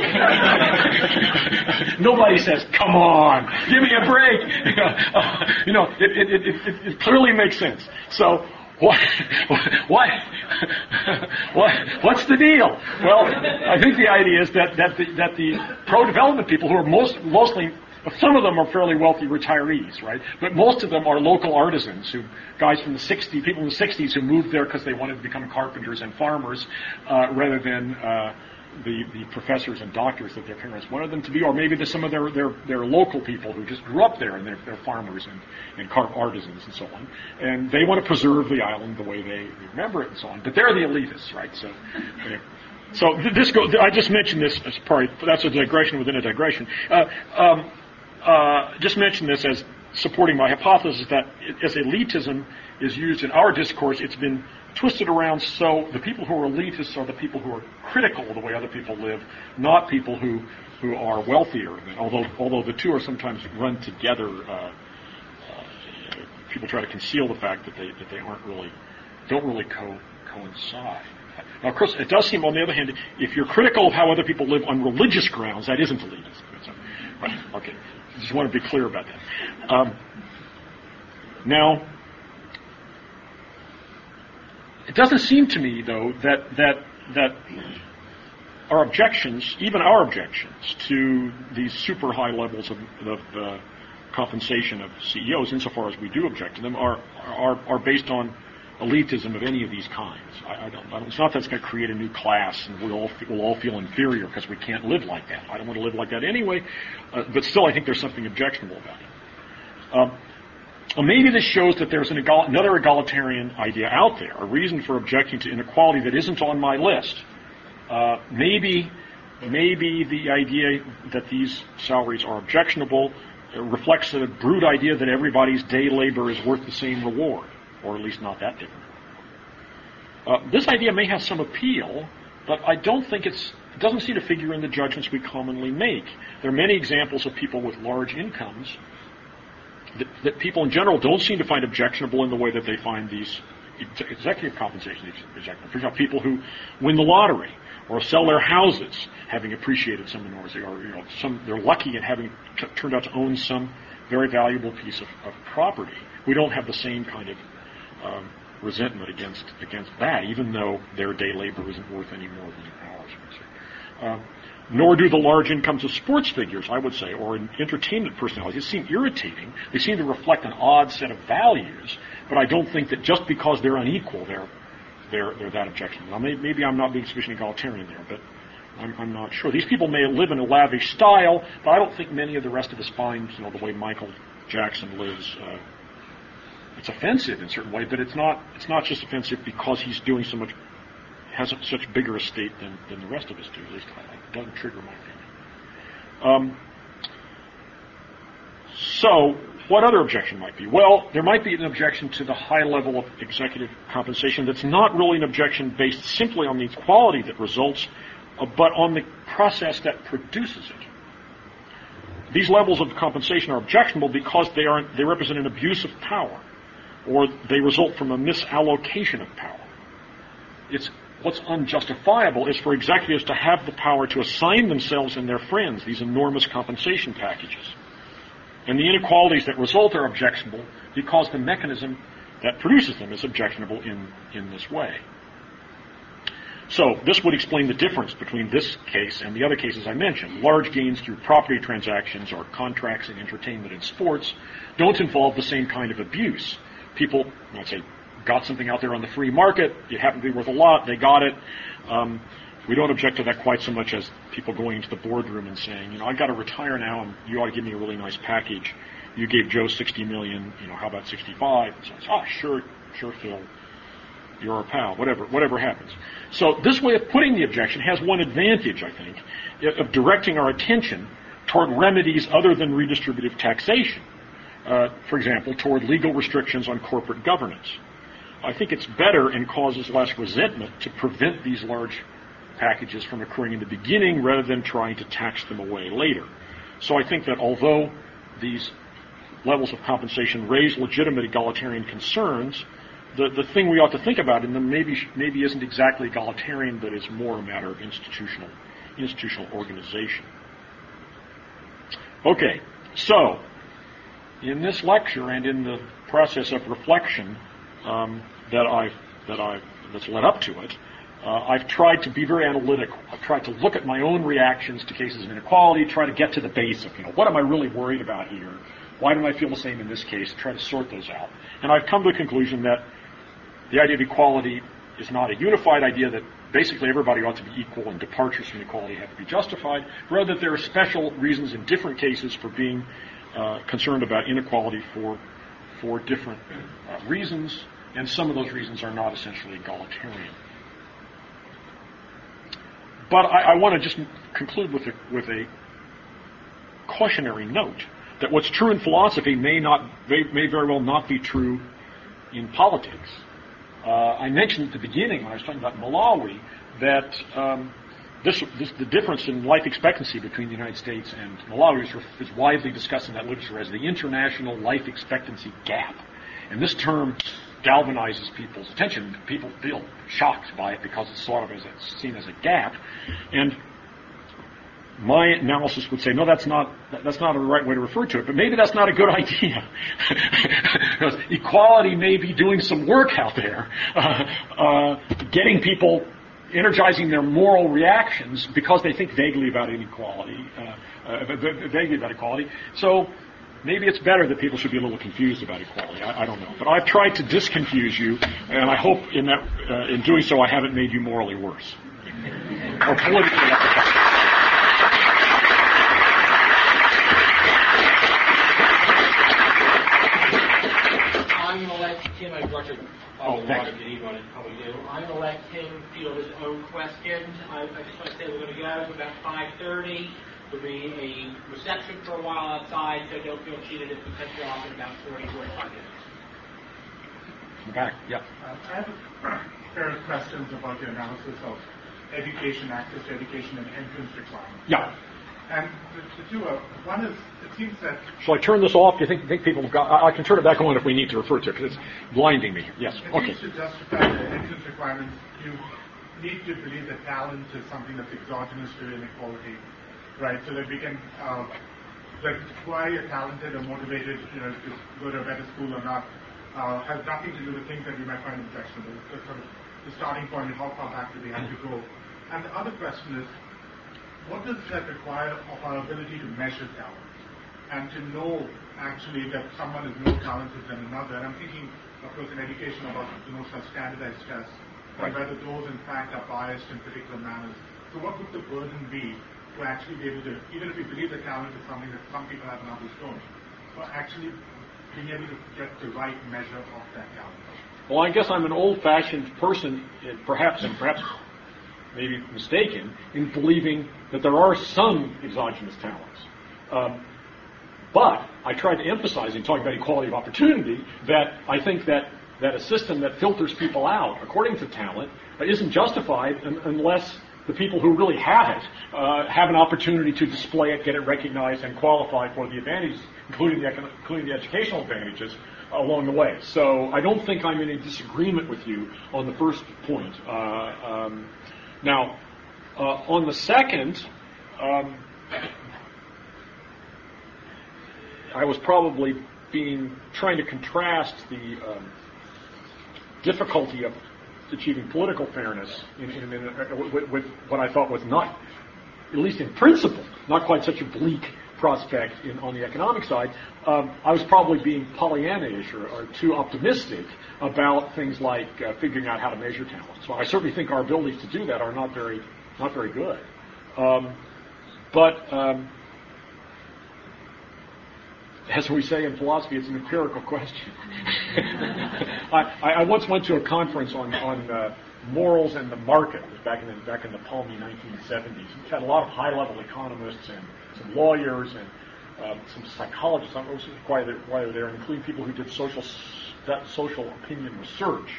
[laughs] Nobody says, come on, give me a break. [laughs] you know, it, it, it, it, clearly makes sense. So what, what, what, what's the deal? Well, I think the idea is that, that the, that the pro-development people who are most, mostly, some of them are fairly wealthy retirees, right? But most of them are local artisans who, guys from the 60s, people in the 60s who moved there because they wanted to become carpenters and farmers, uh, rather than, uh, the, the professors and doctors that their parents wanted them to be, or maybe some of their, their, their local people who just grew up there and they're, they're farmers and, and artisans and so on. And they want to preserve the island the way they remember it and so on. But they're the elitists, right? So, so this go, I just mentioned this as part, that's a digression within a digression. Uh, um, uh, just mention this as supporting my hypothesis that as elitism is used in our discourse, it's been twisted around so the people who are elitists are the people who are critical of the way other people live, not people who, who are wealthier. Although, although the two are sometimes run together, uh, uh, people try to conceal the fact that they, that they aren't really, don't really co- coincide. Now, of course, it does seem, on the other hand, if you're critical of how other people live on religious grounds, that isn't elitist. Right, okay. Just want to be clear about that. Um, now, it doesn't seem to me, though, that that that our objections, even our objections to these super high levels of, of uh, compensation of CEOs, insofar as we do object to them, are are, are based on elitism of any of these kinds. I, I, don't, I don't, it's not that it's going to create a new class and we'll all, we'll all feel inferior because we can't live like that. I don't want to live like that anyway, uh, but still I think there's something objectionable about it. Um, well, maybe this shows that there's an egal- another egalitarian idea out there, a reason for objecting to inequality that isn't on my list. Uh, maybe maybe the idea that these salaries are objectionable reflects a brute idea that everybody's day labor is worth the same reward, or at least not that different. Uh, this idea may have some appeal, but I don't think it's it doesn't seem to figure in the judgments we commonly make. There are many examples of people with large incomes that, that people in general don't seem to find objectionable in the way that they find these executive compensation objectionable. For example, people who win the lottery or sell their houses having appreciated some enormously, or you know, some they're lucky in having t- turned out to own some very valuable piece of, of property. We don't have the same kind of um, resentment against against that, even though their day labor isn't worth any more than ours. Um, nor do the large incomes of sports figures, I would say, or entertainment personalities. Seem irritating. They seem to reflect an odd set of values, but I don't think that just because they're unequal, they're they're, they're that objectionable. Now, maybe I'm not being sufficiently egalitarian there, but I'm, I'm, not sure. These people may live in a lavish style, but I don't think many of the rest of us find, you know, the way Michael Jackson lives. Uh, it's offensive in a certain way, but it's not. It's not just offensive because he's doing so much has such bigger estate than, than the rest of us do. At least it doesn't trigger my opinion. Um, so, what other objection might be? Well, there might be an objection to the high level of executive compensation that's not really an objection based simply on the equality that results, uh, but on the process that produces it. These levels of compensation are objectionable because they, are, they represent an abuse of power, or they result from a misallocation of power. It's what's unjustifiable is for executives to have the power to assign themselves and their friends these enormous compensation packages. And the inequalities that result are objectionable because the mechanism that produces them is objectionable in, in this way. So this would explain the difference between this case and the other cases I mentioned. Large gains through property transactions or contracts in entertainment and sports don't involve the same kind of abuse. People, let's say, got something out there on the free market. It happened to be worth a lot. They got it. Um, we don't object to that quite so much as people going into the boardroom and saying, you know, I've got to retire now, and you ought to give me a really nice package. You gave Joe 60 million. You know, how about 65? And so ah, sure, sure, Phil. You're a pal. Whatever, whatever happens. So this way of putting the objection has one advantage, I think, of directing our attention toward remedies other than redistributive taxation. Uh, for example, toward legal restrictions on corporate governance. I think it's better and causes less resentment to prevent these large packages from occurring in the beginning rather than trying to tax them away later. So I think that although these levels of compensation raise legitimate egalitarian concerns, the, the thing we ought to think about in them maybe maybe isn't exactly egalitarian, but is more a matter of institutional institutional organization. Okay, so in this lecture and in the process of reflection, um, that I've that I've that's led up to it. Uh, I've tried to be very analytical. I've tried to look at my own reactions to cases of inequality, try to get to the base of, you know, what am I really worried about here? Why do I feel the same in this case? Try to sort those out. And I've come to the conclusion that the idea of equality is not a unified idea that basically everybody ought to be equal and departures from equality have to be justified. Rather, that there are special reasons in different cases for being uh, concerned about inequality for for different uh, reasons, and some of those reasons are not essentially egalitarian. But I, I want to just conclude with a, with a cautionary note that what's true in philosophy may not may, may very well not be true in politics. Uh, I mentioned at the beginning when I was talking about Malawi that um, this, this, the difference in life expectancy between the United States and Malawi is, widely discussed in that literature as the international life expectancy gap. And this term galvanizes people's attention. People feel shocked by it because it's sort of as seen as a gap. And my analysis would say, no, that's not that's not the right way to refer to it. But maybe that's not a good [laughs] idea, because equality may be doing some work out there, uh, uh, getting people energizing their moral reactions because they think vaguely about inequality, uh, uh, vaguely about equality. So maybe it's better that people should be a little confused about equality. I, I don't know, but I've tried to disconfuse you, and I hope in that uh, in doing so I haven't made you morally worse [laughs] or politically. I'm going to let Tim and Roger Oh, a lot thanks. of it he probably do. I'm going to let him field his own questions. I, I just want to say we're going to go to about 5.30. There'll be a reception for a while outside, so don't feel cheated if we cut you off in about 40, 45 minutes. Back, yeah. Uh, I have a pair of questions about the analysis of education, access to education, and entrance requirements. Yeah. And the, the two are, one is, it seems that Shall I turn this off? Do you think, think people have got, I, I can turn it back on if we need to refer to it, because it's blinding me. Yes, okay. to justify the entrance requirements, you need to believe that talent is something that's exogenous to inequality, right? So that we can, uh, that why you're talented or motivated, you know, to go to a better school or not, uh, has nothing to do with things that we might find objectionable. It's sort of the starting point and how far back do we have to go. And the other question is, what does that require of our ability to measure talent and to know actually that someone is more talented than another? And I'm thinking, of course, in education about the notion of standardized tests Right. and whether those in fact are biased in particular manners. So what would the burden be to actually be able to, even if we believe that talent is something that some people have and others don't, but actually being able to get the right measure of that talent? Well, I guess I'm an old-fashioned person, eh, perhaps, and perhaps maybe mistaken, in believing that there are some exogenous talents. Um, but I tried to emphasize in talking about equality of opportunity that I think that, that a system that filters people out according to talent uh, isn't justified un- unless the people who really have it uh, have an opportunity to display it, get it recognized, and qualify for the advantages, including the, including the educational advantages along the way. So I don't think I'm in a disagreement with you on the first point. Uh, um, now, uh, on the second, um, I was probably being trying to contrast the um, difficulty of achieving political fairness in, in, in, uh, with, with what I thought was not, at least in principle, not quite such a bleak prospect on the economic side. Um, I was probably being Pollyanna-ish or, or too optimistic about things like uh, figuring out how to measure talent. So I certainly think our abilities to do that are not very, not very good. Um, but um, as we say in philosophy, it's an empirical question. [laughs] I, I, once went to a conference on, on uh, morals and the market. It was back in the, back in the palmy 1970s. We had a lot of high-level economists and some lawyers and uh, some psychologists. I don't know why they're, there, including people who did social social opinion research.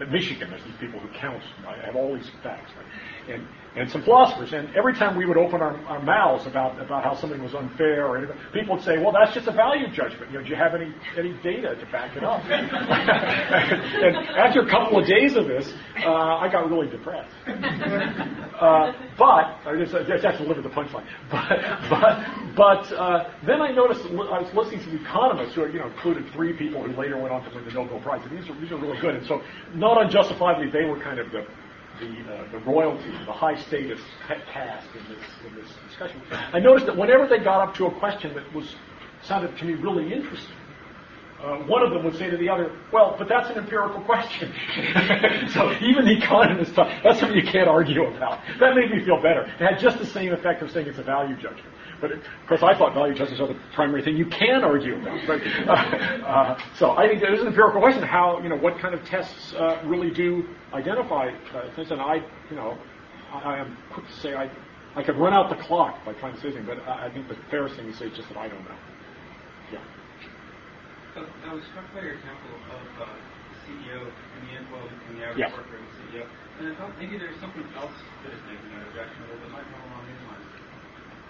At Michigan, there's these people who count. I have all these facts, right? and and some philosophers. And every time we would open our, our mouths about about how something was unfair, or anything, people would say, "Well, that's just a value judgment. You know, do you have any any data to back it up?" [laughs] and after a couple of days of this, uh, I got really depressed. [laughs] Uh, but I just, I just have to live with the punchline. [laughs] But but but uh, then I noticed I was listening to the economists who you know included three people who later went on to win the Nobel Prize. And these are these are really good. And so not unjustifiably they were kind of the the, uh, the royalty, the high status ca- caste in this in this discussion. I noticed that whenever they got up to a question that was sounded to me really interesting, uh, one of them would say to the other, "Well, but that's an empirical question." [laughs] so even the economists, that's something you can't argue about. That made me feel better. It had just the same effect of saying it's a value judgment. But of course, I thought value judgments are the primary thing you can argue about. Right? Uh, uh, so I think it is an empirical question: how you know what kind of tests uh, really do identify uh, things. And I, you know, I, I am quick to say I, I could run out the clock by trying to say something, but I, I think the fairest thing to say is just that I don't know. Yeah. So I was struck by your example of uh, CEO and the well, in the average Yeah. worker and the CEO, and I thought maybe there's something else that is making that objectionable that might go along these lines.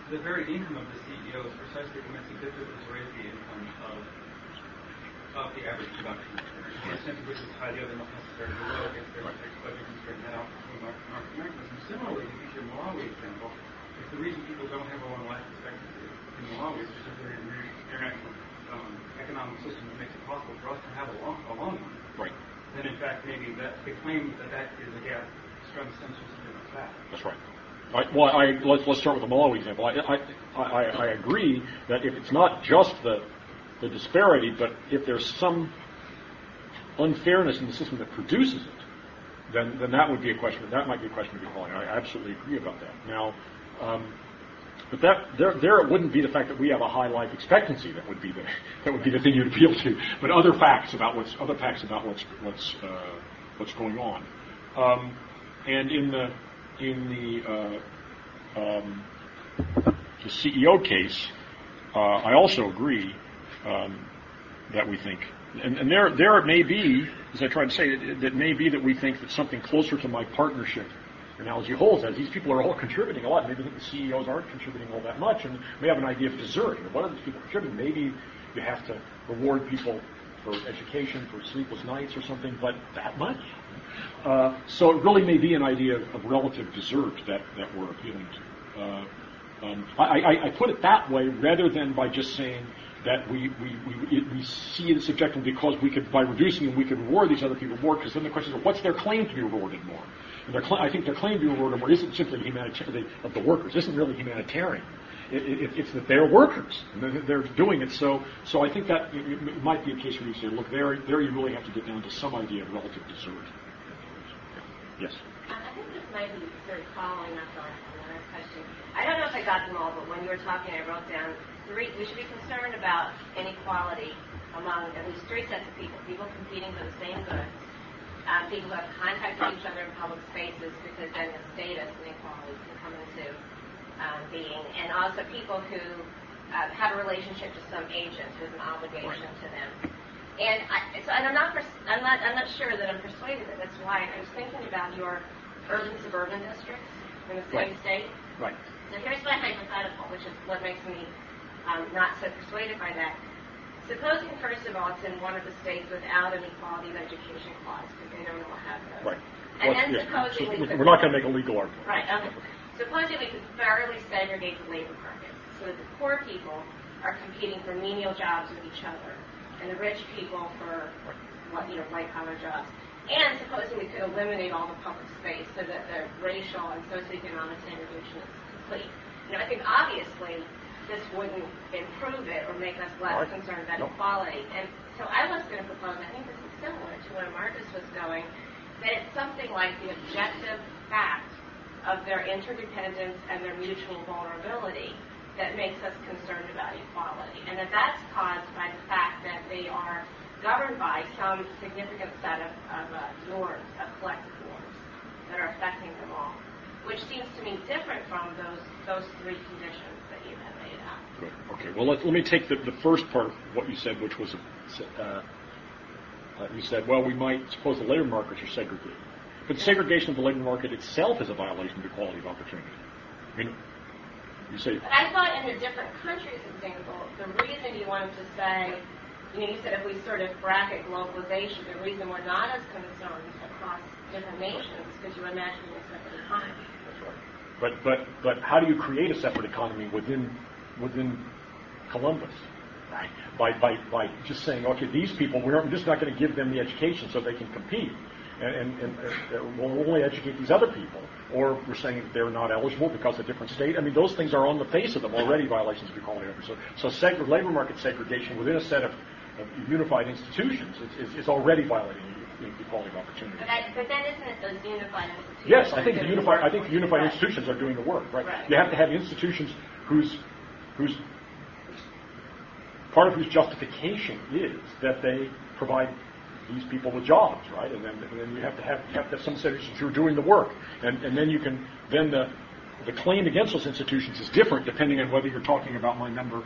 The very income of the CEO is precisely what makes it difficult to raise the income of of the average production worker. For instance, which is high, the other must necessarily low against their fixed budget constraint that out from market market mechanism. Similarly, to use your Malawi example, if the reason people don't have a long life expectancy in Malawi is because they're in an international um, economic system that makes it possible for us to have a long, a long one, Right. then in fact maybe that the claim that that is a gap strong stems from like that. That's right. Well, I, let's, let's start with the Malawi example. I, I, I, I agree that if it's not just the, the disparity, but if there's some unfairness in the system that produces it, then, then that would be a question. That might be a question to be calling. I absolutely agree about that. Now, um, But that there there it wouldn't be the fact that we have a high life expectancy that would be the [laughs] that would be the thing you'd appeal to, but other facts about what's other facts about what's what's uh, what's going on. Um, and in the in the uh, um, the CEO case, uh, I also agree um, that we think, and, and there there it may be, as I tried to say, it, it may be that we think that something closer to my partnership analogy holds that these people are all contributing a lot. Maybe the CEOs aren't contributing all that much, and we have an idea of desert. what are these people contributing? Maybe you have to reward people for education, for sleepless nights or something, but that much? Uh, so it really may be an idea of, relative desert that, that we're appealing to. Uh, um, I, I, I, put it that way rather than by just saying that we, we, we, we see it subjectively because we could, by reducing them, we could reward these other people more, because then the question is, what's their claim to be rewarded more? And their cl- I think their claim to be rewarded more isn't simply humanitarian, of the workers, isn't really humanitarian. It, it, it's that they're workers, they're, doing it. So, so I think that it, might be a case where you say, look, there, there you really have to get down to some idea of relative desert. Yes. I think this might be sort of following up on another question. I don't know if I got them all, but when you were talking, I wrote down three. We should be concerned about inequality among at least three sets of people: people competing for the same goods, um, people who have contact with each other in public spaces, because then the status inequality can come into um, being, and also people who uh, have a relationship to some agent who has an obligation to them. And, I, so, and I'm not, pers- I'm not, I'm not sure that I'm persuaded that that's why. I was thinking about your urban suburban districts in the same right. state. Right. So here's my hypothetical, which is what makes me um, not so persuaded by that. Supposing, first of all, it's in one of the states without an equality of education clause, because they don't all have those. Right. And Well, then yes. supposing So we we're not going to make a legal argument. Right, okay. Supposing we could thoroughly segregate the labor market so that the poor people are competing for menial jobs with each other and the rich people for what you know white collar jobs. And supposing we could eliminate all the public space so that the racial and socioeconomic segregation is complete. You know, I think obviously this wouldn't improve it or make us less right. concerned about equality. And so I was going to propose, I think this is similar to where Marcus was going, that it's something like the objective fact of their interdependence and their mutual vulnerability that makes us concerned about equality, and that that's caused by the fact that they are governed by some significant set of, of uh, norms, of collective norms, that are affecting them all, which seems to me different from those those three conditions that you have laid out. Good. Okay. Well, let, let me take the, the first part of what you said, which was uh, uh, you said, well, we might suppose the labor markets are segregated, but segregation of the labor market itself is a violation of equality of opportunity. I mean, you say. But I thought in the different countries example, the reason you wanted to say, you know, you said if we sort of bracket globalization, the reason we're not as concerned across different nations because you imagine a separate economy. That's right. But but but how do you create a separate economy within within Columbus? Right. By by by just saying, okay, these people, we're just not going to give them the education so they can compete and, and, and we'll only educate these other people, or we're saying they're not eligible because of a different state. I mean, those things are on the face of them already violations of equality. So, so seg- labor market segregation within a set of, of unified institutions is, is, is already violating equality of opportunity. But, I, but then isn't it those unified institutions? Yes, I think the unified. I think the unified right. institutions are doing the work. Right? right. You have to have institutions whose whose part of whose justification is that they provide these people with jobs, right? And then, and then you have to have, have some institutions who are doing the work, and, and then you can then the the claim against those institutions is different depending on whether you're talking about my number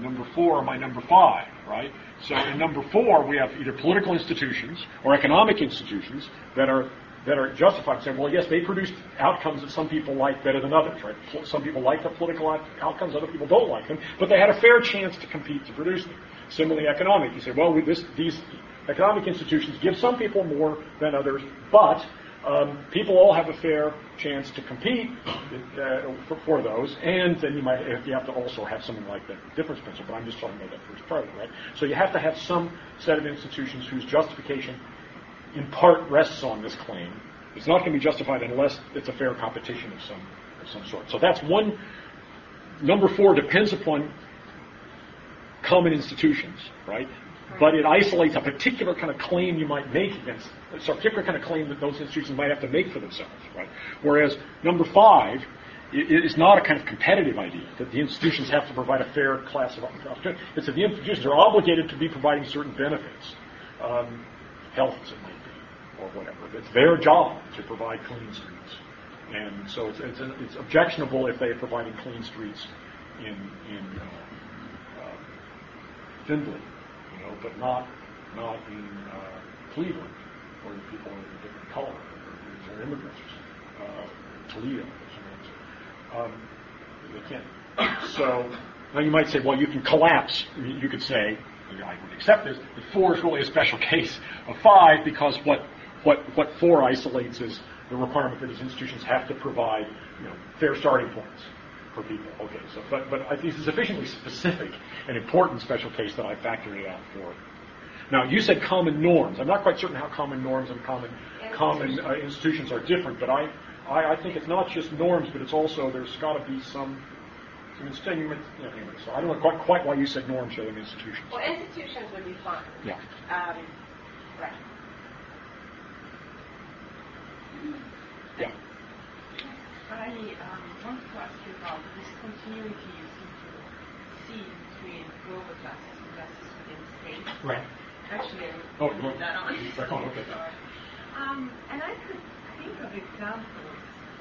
number four or my number five, right? So in number four, we have either political institutions or economic institutions that are that are justified saying, well, yes, they produced outcomes that some people like better than others, right? Some people like the political outcomes, other people don't like them, but they had a fair chance to compete to produce them. Similarly, economic, you say, well, this, these economic institutions give some people more than others, but um, people all have a fair chance to compete uh, for, for, those, and then you might you have to also have something like the difference principle. But I'm just talking about that first part right? So you have to have some set of institutions whose justification, in part, rests on this claim. It's not going to be justified unless it's a fair competition of some of some sort. So that's one. Number four depends upon common institutions, right? But it isolates a particular kind of claim you might make against, a particular kind of claim that those institutions might have to make for themselves, right? Whereas number five is not a kind of competitive idea that the institutions have to provide a fair class of opportunity. It's that the institutions are obligated to be providing certain benefits, um, health it might be, or whatever. It's their job to provide clean streets. And so it's, it's, it's objectionable if they are providing clean streets in, in uh, uh, Findlay, know, but not, not in uh, Cleveland, where the people are a different color, or they're immigrants, uh, Toledo, um, they can't. So now you might say, well, you can collapse. You could say, I would accept this, that four is really a special [laughs] case of five because what what what four isolates is the requirement that these institutions have to provide you know, fair starting points for people. Okay, so but but I think it's a sufficiently specific and important special case that I factored it out for. Now you said common norms. I'm not quite certain how common norms and common common uh, institutions are different, but I I, I think it's not just norms, but it's also there's got to be some some institutions. Yeah, anyway, so I don't know quite, quite why you said norms rather than institutions. Well, institutions would be fine. Yeah. Um, right. Yeah. I um, want to ask you about this continuity you seem to see between global classes and classes within states. Right. Actually, I Oh, would you put that on. Oh, okay. Um, and I could think of examples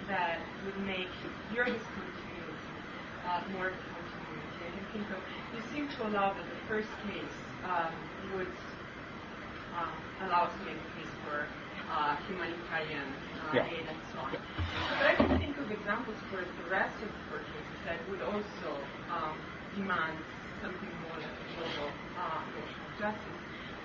that would make your discontinuity uh, more continuity. I can think of, you seem to allow that the first case um, would um, allow us to make a case for uh, humanitarian uh, Yeah. aid and so on. But I can think of examples for the rest of the four cases that would also um, demand something more like a global uh, of justice.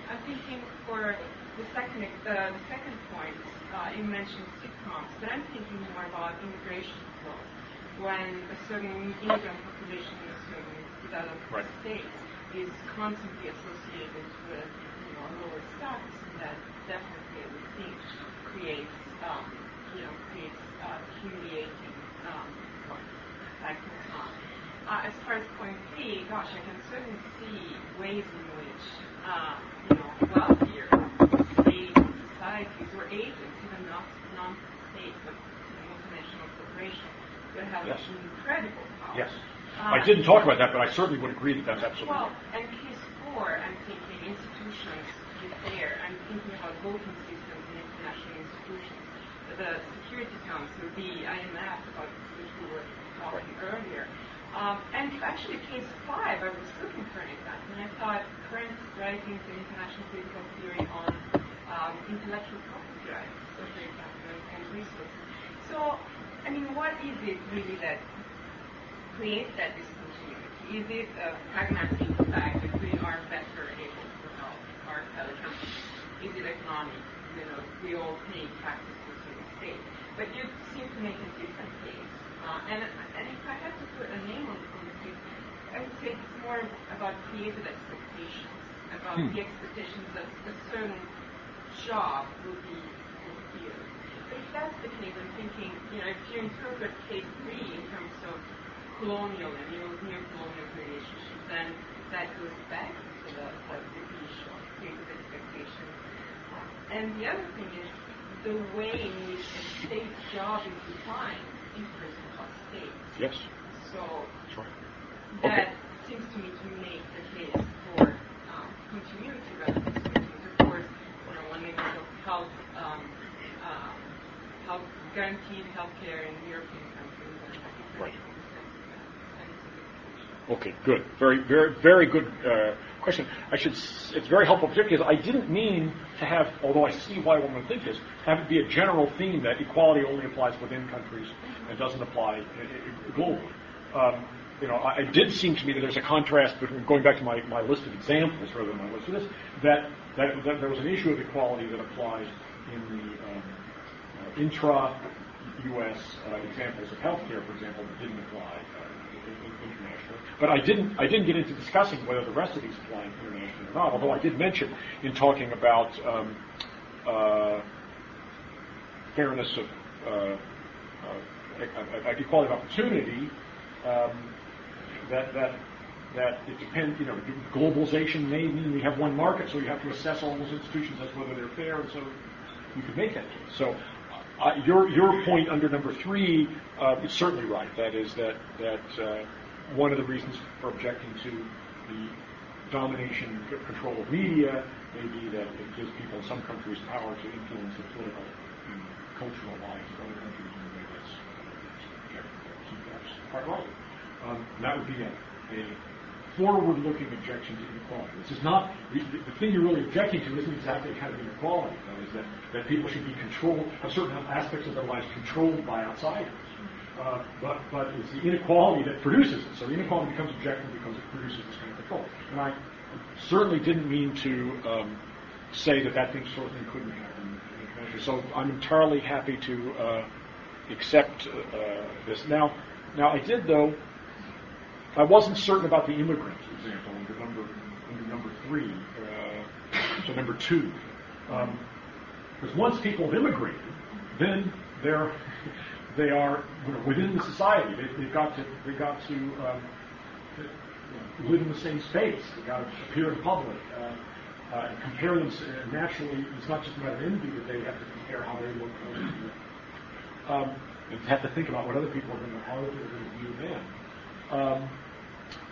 I'm thinking for the second, uh, the second point, uh, you mentioned sitcoms, but I'm thinking more about immigration flows. When a certain immigrant population in a certain developed Right. state is constantly associated with you know, lower status, that definitely Creates um, you know creates uh, humiliating um, on. Uh, as far as point B, gosh, I can certainly see ways in which uh, you know wealthier states, and societies, or agents, even not non-state but multinational corporations, could have Yes. incredible power. Yes. Uh, I didn't talk about that, but I certainly would agree that that's absolutely well, and case four, I'm thinking institutions is there. I'm thinking about voting systems international institutions. The Security Council, the IMF, about which we were talking earlier. Um, and actually, case five, I was looking for an example, and I thought current writings in international political theory on um, intellectual property rights, for example, and, and resources. So, I mean, what is it really that creates that discontinuity? Is it a pragmatic fact that we are better able to help our fellow countries? Is it economic? You know, we all pay taxes to the state. But you seem to make a different case. Uh, and, and if I had to put a name on, on the case, I would say it's more about created expectations, about Hmm. the expectations that a certain job will be fulfilled. But if that's the case, I'm thinking, you know, if you interpret case three in terms of colonial and neo-colonial relationships, then that goes back to the, the issue of creative expectations. And the other thing is the way in which a state's job is defined differs across states. Yes. So right. that seems to me to make the case for um, continuity rather. Of course, you know, when we of health, um, um, health guaranteed health care in European countries, and I think that Right. makes sense to that. And it's a good question. Okay, good. Very, very, very good uh, question. I should. It's very helpful, particularly because I didn't mean to have, although I see why one would think this, have it be a general theme that equality only applies within countries and doesn't apply i- i- globally. Um, you know, it did seem to me that there's a contrast between going back to my, my list of examples rather than my list of this, that, that, that there was an issue of equality that applied in the um, uh, intra-U.S. Uh, examples of healthcare, for example, that didn't apply uh, in- in-. But I didn't, I didn't get into discussing whether the rest of these apply internationally or not, although I did mention in talking about um, uh, fairness of uh, uh, equality of opportunity, um, that that that it depends. You know, globalization may mean we have one market, so you have to assess all those institutions as whether they're fair, and so you can make that case. So uh, your your point under number three uh, is certainly right. That is that that uh, one of the reasons for objecting to the domination control of media may be that it gives people in some countries power to influence the political and cultural lives of other countries in a way that's. That's quite right. Um, that would be a, a forward-looking objection to inequality. This is not the, the, the thing you're really objecting to isn't exactly kind of inequality. That is that, that people should be controlled, have certain aspects of their lives controlled by outsiders. Uh, but but it's the inequality that produces it. So the inequality becomes objective because it produces this kind of control. And I certainly didn't mean to um, say that that thing sort of thing couldn't happen. So I'm entirely happy to uh, accept uh, this. Now, now I did though. I wasn't certain about the immigrant example under number under number three, uh, so number two, because once people have immigrated, then they're they are you know, within the society. They, they've got to they've got to um, live in the same space. They've got to appear in public. Uh, uh, compare them uh, naturally. It's not just a matter of envy, but they have to compare how they look. Um, and have to think about what other people are going to how other people are going to view them. Um,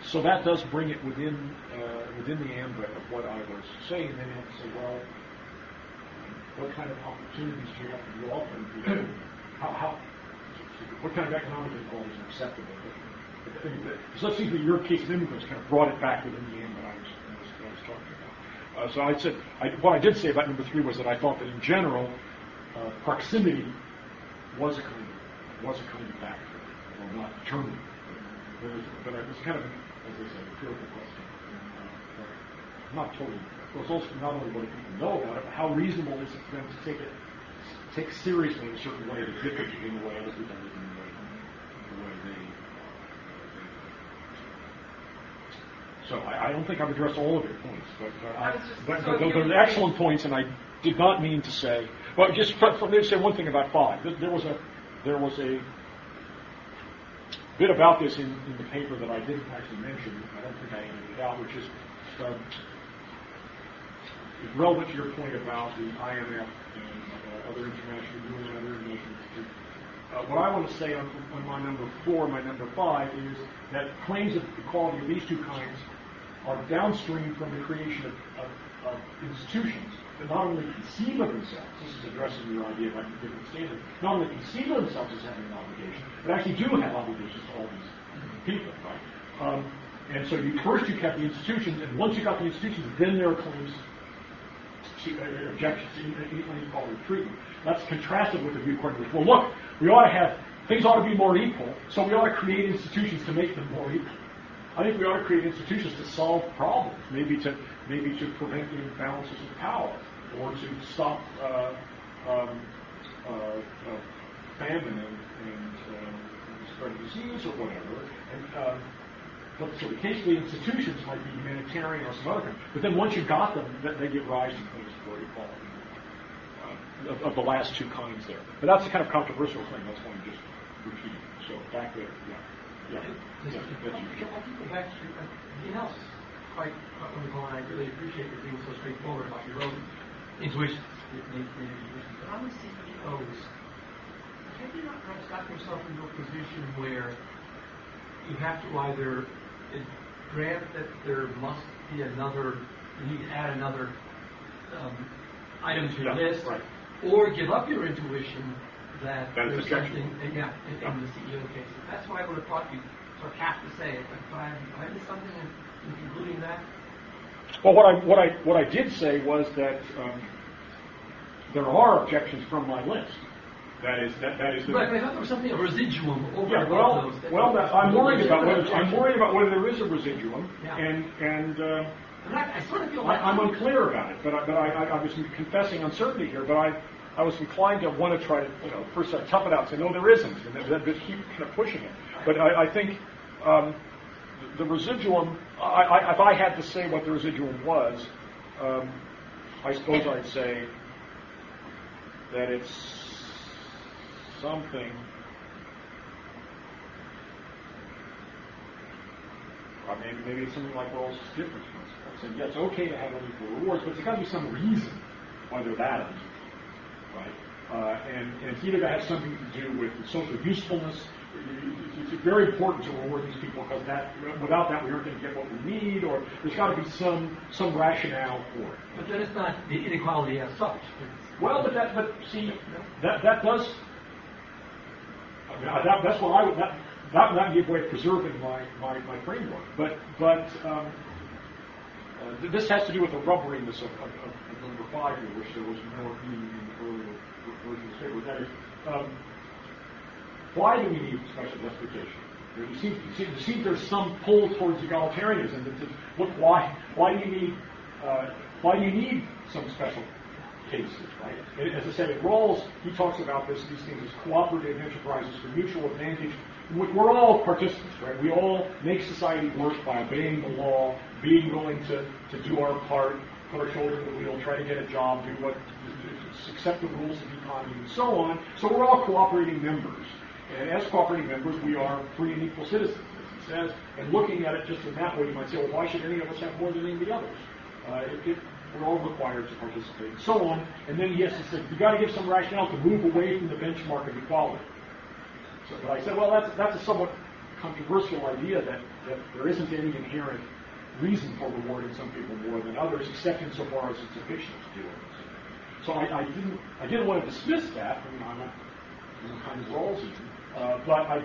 so that does bring it within uh, within the ambit of what I was saying. And then you have to say, well, what kind of opportunities do you have to be people? How, how what kind of economic inequality is acceptable? But, so it seems that your case of immigrants kind of brought it back within the ambit I was, I was, I was talking about. Uh, so I said, I, what I did say about number three was that I thought that in general, uh, proximity was a kind of, was a kind of factor, well, not determined. But, it was, kind of, as I said, a empirical question. Uh, not totally. It was also not only what people know about it, but how reasonable is it for them to take it, take seriously in a certain way the difference between the way other people live and the way, the way they. Are. So I, I don't think I've addressed all of your points, but but, I, but, but those are excellent points, and I did not mean to say. Well, just for, for me to say one thing about five. There, there was a there was a bit about this in, in the paper that I didn't actually mention. I don't think I ended it out, which is um, relevant to your point about the IMF and uh, other international other international institutions. Uh, what I want to say on, on my number four, my number five, is that claims of equality of these two kinds are downstream from the creation of, of, of institutions that not only conceive of themselves, this is addressing your idea about the different standards, not only conceive of themselves as having an obligation, but actually do have obligations to all these people, right? Um, and so you first you kept the institutions, and once you got the institutions, then there are claims objections to inequality treatment. That's contrasted with the view according to which, well, look, we ought to have things ought to be more equal, so we ought to create institutions to make them more equal. I think we ought to create institutions to solve problems, maybe to maybe to prevent the imbalances of power, or to stop uh, um, uh, uh, famine and, and uh, spread of disease or whatever. And, um, but so occasionally institutions might be humanitarian or some other kind. But then once you've got them, they give rise to claims for equality uh, of, of the last two kinds there. But that's a kind of controversial claim. That's why I'm just repeating. So back there, yeah. Yeah. yeah. That's you. I'll go back to the else quite quite wonderful, and I really appreciate you being so straightforward about your own intuitions. But on the CEOs, have you not perhaps gotten yourself into a position where you have to either grant that there must be another, you need to add another um, item to your Yeah, list, right. Or give up your intuition that That there's something, yeah, in, in the CEO case. That's why I would have thought you sort of have to say it. But if I, if I missed something in, in concluding that, Well, what I what I what I did say was that um, there are objections from my list. That is that that is the, Right, but I thought there was something, a residuum over Yeah, well, those. that- well, that, I'm worried about whether I'm worried about whether there is a residuum, Yeah. and and uh, I'm I sort of feel like I'm unclear about it. But I, but I, I, I was confessing uncertainty here. But I I was inclined to want to try to you know first I tough it out and say no there isn't, and then, then keep kind of pushing it. But I, I think um, the residuum. I, I, if I had to say what the residuum was, um, I suppose I'd say that it's something. Or maybe, maybe it's something like Rawls' difference Saying, yeah, it's okay to have unequal rewards, but there's got to be some reason why they're that unequal, right? Uh, and, and it's either to have something to do with social usefulness. It's very important to reward these people because that, without that, we aren't going to get what we need, or there's got to be some some rationale for it. But then it's not the inequality as such. Well, but that, but see, that that does. I mean, that, that's what I would. That, that would not be a way of preserving my, my, my framework. But but um, uh, this has to do with the rubberiness of, of, of, number five here, which there was more meaning in the earlier version of the paper. That is, um, why do we need special justification? There seems, there seems there's some pull towards egalitarianism. That says, look, why why do you need uh, why do you need some special cases, right? And as I said, in Rawls, he talks about this, these things as cooperative enterprises for mutual advantage, in which we're all participants, right? We all make society work by obeying the law, being willing to, to do our part, put our shoulder to the wheel, try to get a job, do what, accept the rules of the economy, and so on. So we're all cooperating members. And as cooperating members, we are free and equal citizens, as he says. And looking at it just in that way, you might say, well, why should any of us have more than any of the others? Uh, it, it, we're all required to participate, and so on. And then, yes, he said, you've got to give some rationale to move away from the benchmark of equality. So, but I said, well, that's, that's a somewhat controversial idea that, that there isn't any inherent reason for rewarding some people more than others, except insofar as it's efficient to do it. So I, I didn't I didn't want to dismiss that. I mean, I'm not kind of Rawlsian, uh, but I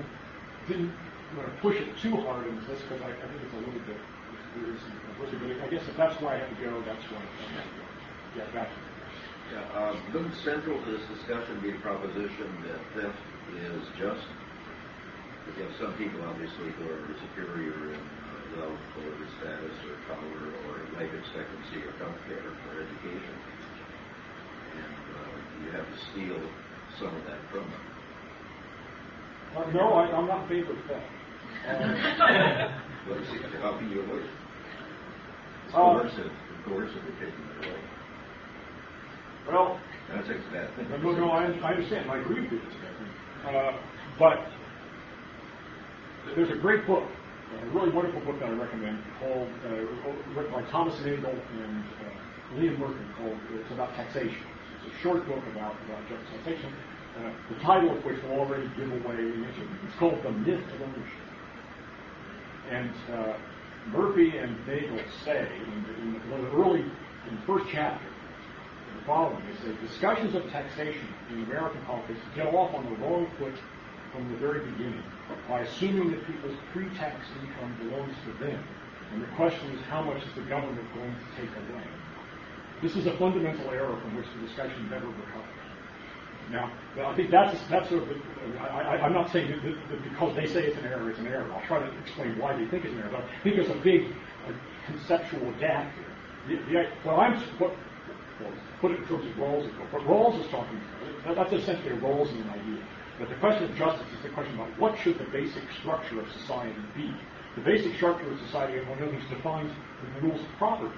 didn't want to push it too hard in this because I, I think it's a little bit is some controversy. But I guess if that's where I have to go, that's where I have to go. Yeah, back. Yeah, um, wouldn't central to this discussion be a proposition that theft is just? Because you have some people, obviously, who are superior in uh, wealth or status or color or life expectancy or health care or education. And uh, you have to steal some of that from them. Uh, no, I, I'm not in favor of theft. Uh, But see, how can you avoid it? It's Oh. coercive, coercive of taking it away. well, That's a bad thing. No, no, I, I understand. I agree with you. Uh, but there's a great book, a really wonderful book that I recommend called, uh, written by Thomas Nagel and uh, Liam Murphy called, it's about taxation. It's a short book about, about just taxation, uh, the title of which will already give away the issue. It's called The Myth of Ownership. And uh, Murphy and Nagel say, in, in the early, in the first chapter, the following. They say discussions of taxation in American politics get off on the wrong foot from the very beginning by assuming that people's pre-tax income belongs to them. And the question is, how much is the government going to take away? This is a fundamental error from which the discussion never recovers. Now, I think that's that's sort of. I, I'm not saying that, that because they say it's an error, it's an error. I'll try to explain why they think it's an error. But I think there's a big uh, conceptual gap here. The, the, well, I'm what, well, put it in terms of Rawls. What Rawls is talking about, that's essentially a Rawlsian idea. But the question of justice is the question about what should the basic structure of society be. The basic structure of society, among other things, defines the rules of property.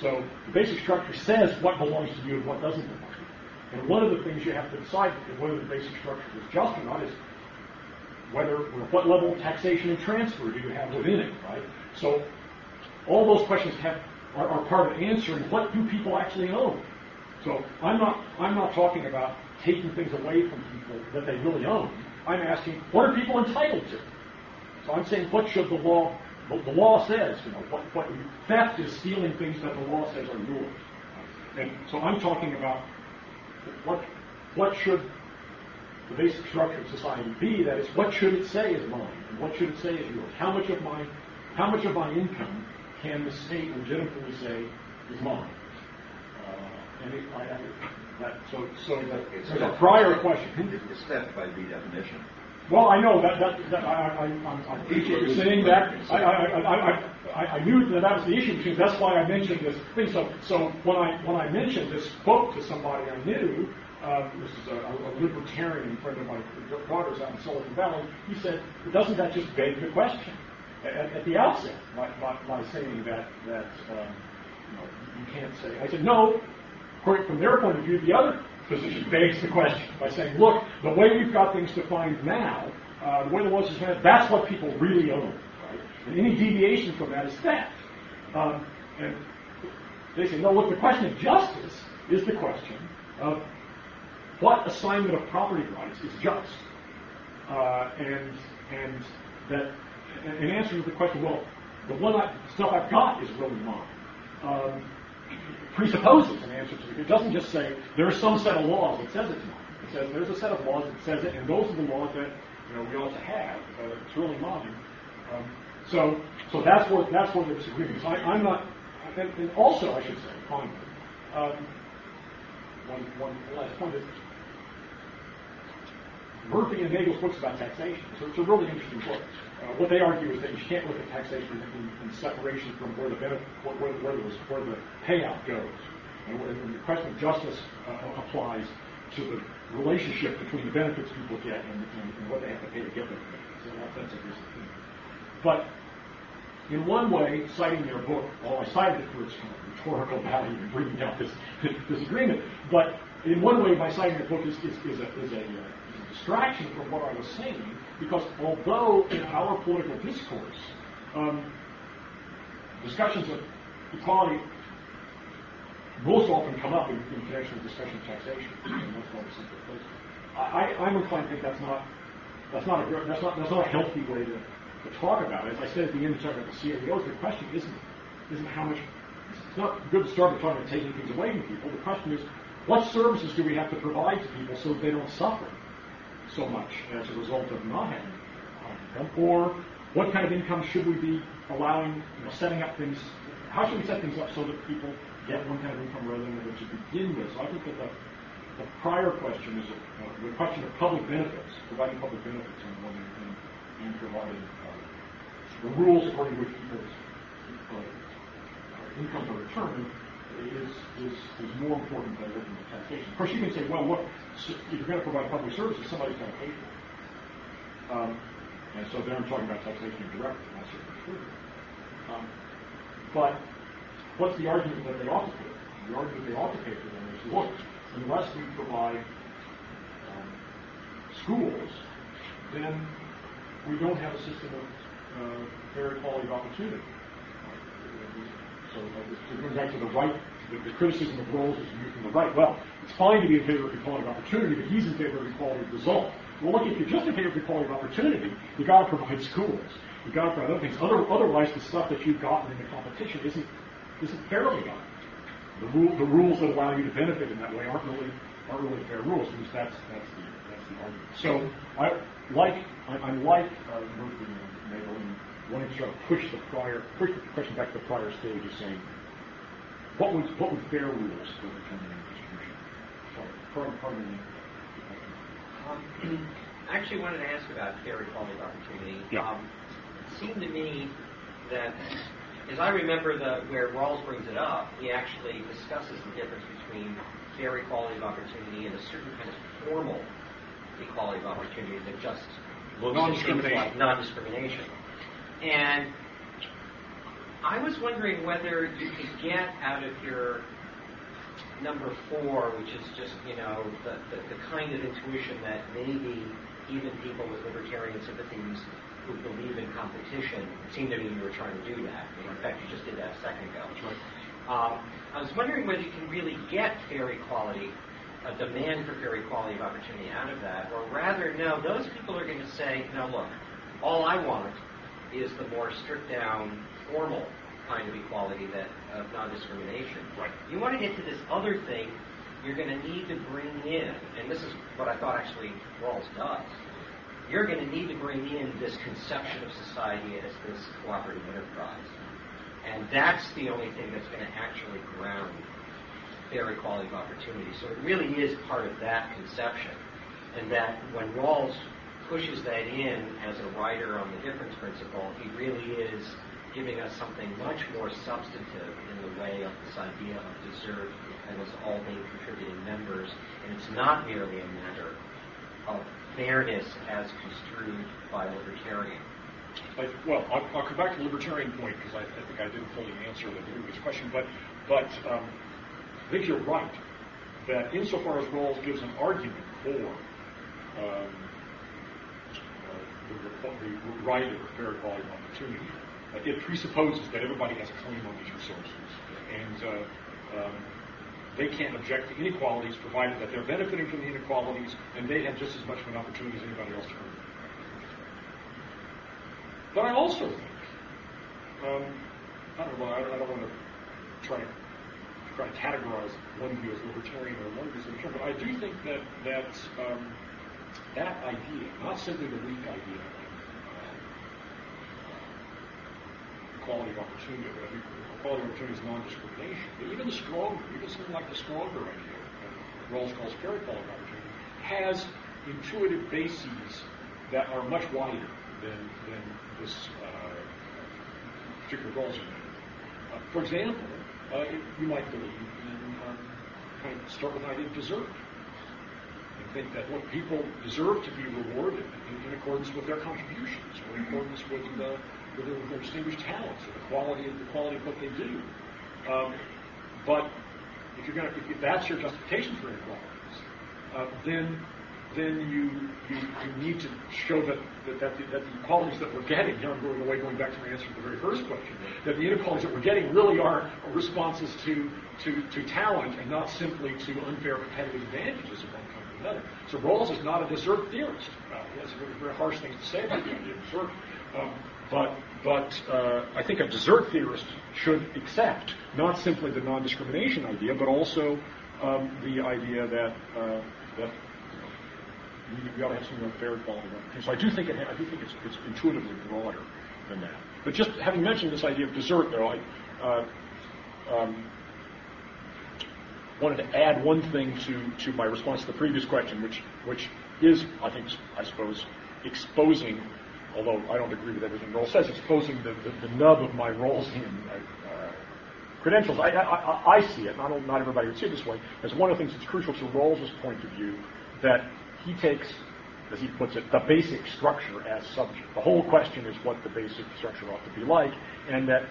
So the basic structure says what belongs to you and what doesn't belong. And one of the things you have to decide whether the basic structure is just or not is whether what level of taxation and transfer do you have within it, right? So all those questions have are, are part of answering what do people actually own. So I'm not I'm not talking about taking things away from people that they really own. I'm asking what are people entitled to. So I'm saying what should the law the, the law says, you know, what, what theft is stealing things that the law says are yours. And so I'm talking about what what should the basic structure of society be? That is, what should it say is mine, and what should it say is yours? How much of my how much of my income can the state legitimately say is mine? Uh, and it, I, I, that, so so that, there's a prior question. It's theft by redefinition. Well, I know that, that, that I, I, I, appreciate you saying that. I, I, I, I, knew that that was the issue because that's why I mentioned this thing. So, so when I when I mentioned this quote to somebody I knew, uh, this is a, a libertarian friend of my daughter's out in Silicon Valley. He said, "Doesn't that just beg the question at, at the outset by, by, by saying that that um, you, know, you can't say?" I said, "No." From their point of view, the other position begs the question by saying, look, the way we've got things defined now, uh, the way the law is defined, that's what people really own. Right? And any deviation from that is theft. Um, and they say, no, look, the question of justice is the question of what assignment of property rights is just, uh, and and that in answer to the question, well, the one I, stuff I've got is really mine. Um, presupposes an answer to it. It doesn't just say there's some set of laws that says it's mine. It says there's a set of laws that says it, and those are the laws that you know we ought to have. Uh, it's really modern. Um, so, so that's what that's what the disagreement is. I, I'm not, and, and also I should say, finally, um, one, one last point is Murphy and Nagel's books about taxation. So it's a really interesting book. Uh, what they argue is that you can't look at taxation in, in separation from where the benefit, where, where, where, the, where the payout goes. And, and the question of justice uh, applies to the relationship between the benefits people get and, and, and what they have to pay to get them. So that, that's a. But in one way, citing their book, well, I cited it for its kind of rhetorical value in bringing out this this agreement, but in one way, by citing the book is, is, is a, is a uh, distraction from what I was saying, because although in our political discourse, um, discussions of equality most often come up in, in connection with discussion of taxation. I, I'm inclined to think that's not that's not a that's not that's not a healthy way to, to talk about it. As I said at the end, talking about the CEOs, the question isn't isn't how much. It's not good to start with talking about taking things away from people. The question is, what services do we have to provide to people so they don't suffer? So much as a result of not having income? Or what kind of income should we be allowing, you know, setting up things, how should we set things up so that people get one kind of income rather than another to begin with? So I think that the, the prior question is a, uh, the question of public benefits, providing public benefits and, and, and providing uh, the rules according to which people's uh, incomes are determined is, is, is more important than looking at taxation. Of course, you can say, well, look, if you're going to provide public services, somebody's going to pay for it. Um, and so there I'm talking about taxation indirectly, that's certainly true. Um, but what's the argument that they ought to pay? The argument they ought to pay for them is, look, unless we provide um, schools, then we don't have a system of uh, fair equality of opportunity. So uh, going back to the right, the, the criticism of Rawls is used from the right. Well, it's fine to be in favor of equality of opportunity, but he's in favor of equality of result. Well, look, if you're just in favor of equality of opportunity, you've got to provide schools. You've got to provide other things. Other, otherwise, the stuff that you've gotten in the competition isn't isn't fairly done. The, rule, the rules that allow you to benefit in that way aren't really aren't really fair rules. Because that's that's the that's the argument. So I like I, I'm like uh, wanting to sort of push the prior, push the question back to the prior stage of saying, what would, what would fair rules for determining distribution? Pardon, pardon me. Um, I actually wanted to ask about fair equality of opportunity. Yeah. Um, it seemed to me that, as I remember the, where Rawls brings it up, he actually discusses the difference between fair equality of opportunity and a certain kind of formal equality of opportunity that just looks at things like non-discrimination. And I was wondering whether you could get out of your number four, which is just, you know, the, the, the kind of intuition that maybe even people with libertarian sympathies who believe in competition, it seemed to me you were trying to do that. in fact, you just did that a second ago. Right. Um, I was wondering whether you can really get fair equality, a demand for fair equality of opportunity out of that, or rather, no, those people are going to say, no, look, all I want is the more stripped down, formal kind of equality that of non-discrimination. Right. You want to get to this other thing, you're going to need to bring in, and this is what I thought actually Rawls does. You're going to need to bring in this conception of society as this cooperative enterprise. And that's the only thing that's going to actually ground fair equality of opportunity. So it really is part of that conception. And that when Rawls pushes that in as a writer on the difference principle, he really is giving us something much more substantive in the way of this idea of desert and as all being contributing members. And it's not merely a matter of fairness as construed by libertarian. I, well, I'll, I'll, come back to the libertarian point because I, I, think I didn't fully answer the previous question, but but um, I think you're right that insofar as Rawls gives an argument for um, the, right of fair equality of opportunity, uh, it presupposes that everybody has a claim on these resources. And uh, um, they can't object to inequalities provided that they're benefiting from the inequalities and they have just as much of an opportunity as anybody else to earn. But I also think, um, I don't know, I, I don't want to try to try to categorize one view as libertarian or one view as libertarian, but I do think that that um, that idea, not simply the weak idea of equality of opportunity, or equality of opportunity is non-discrimination, but even the stronger, even something like the stronger idea, uh, Rawls calls fair equality of opportunity, has intuitive bases that are much wider than, than this uh, particular Rawls uh, For example, uh, you might believe in um, kind of start with of desert and think that what people deserve to be rewarded in, in accordance with their contributions or in accordance with, with, their, with their distinguished talents or the quality of the quality of what they do. Um, but if you're going to, if, that's your justification for inequalities, uh, then then you, you, you need to show that, that, that, the, that the qualities that we're getting, here I'm going away going back to my answer to the very first question, that the inequalities that we're getting really are responses to, to, to talent and not simply to unfair competitive advantages another. So Rawls is not a desert theorist. Uh, he has very, very harsh thing to say about the idea desert. Um, but but uh, I think a desert theorist should accept not simply the non-discrimination idea, but also um, the idea that uh, that we, we ought to have some fair quality So I do think it, I do think it's, it's intuitively broader than that. But just having mentioned this idea of desert, though, I uh, um, wanted to add one thing to, to my response to the previous question, which which is, I think, I suppose, exposing, although I don't agree with everything Rawls says, exposing the, the, the nub of my Rawlsian uh, credentials. I, I, I, see it, not, not everybody would see it this way, as one of the things that's crucial to Rawls's point of view, that he takes, as he puts it, the basic structure as subject. The whole question is what the basic structure ought to be like, and that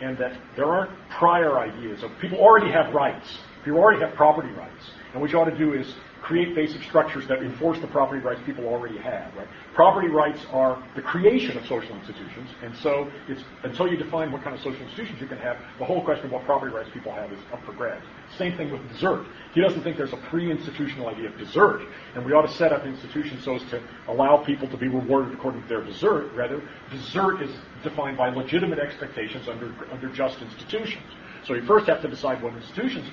and that there aren't prior ideas of people already have rights. People already have property rights. And what you ought to do is create basic structures that enforce the property rights people already have. Right? Property rights are the creation of social institutions, and so it's until you define what kind of social institutions you can have, the whole question of what property rights people have is up for grabs. Same thing with desert. He doesn't think there's a pre-institutional idea of desert, and we ought to set up institutions so as to allow people to be rewarded according to their desert. Rather, desert is defined by legitimate expectations under under just institutions. So you first have to decide what institutions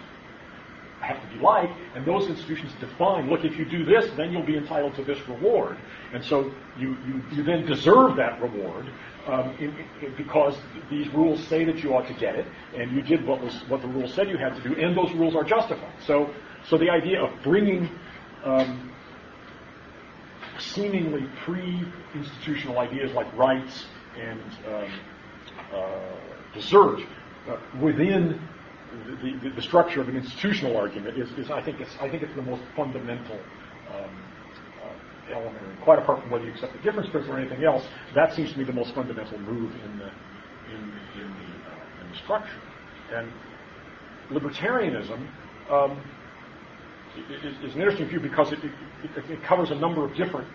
have to be like, and those institutions define, look, if you do this, then you'll be entitled to this reward. And so you, you, you then deserve that reward um, in, in, because these rules say that you ought to get it, and you did what, was, what the rules said you had to do, and those rules are justified. So, so the idea of bringing um, seemingly pre-institutional ideas like rights and um, uh, desert uh, within the, the, the, structure of an institutional argument is, is I think it's I think it's the most fundamental um, uh, element. And quite apart from whether you accept the difference principle or anything else, that seems to me the most fundamental move in the in, in the, uh, in the structure. And libertarianism um, is, is, an interesting view because it, it, it, covers a number of different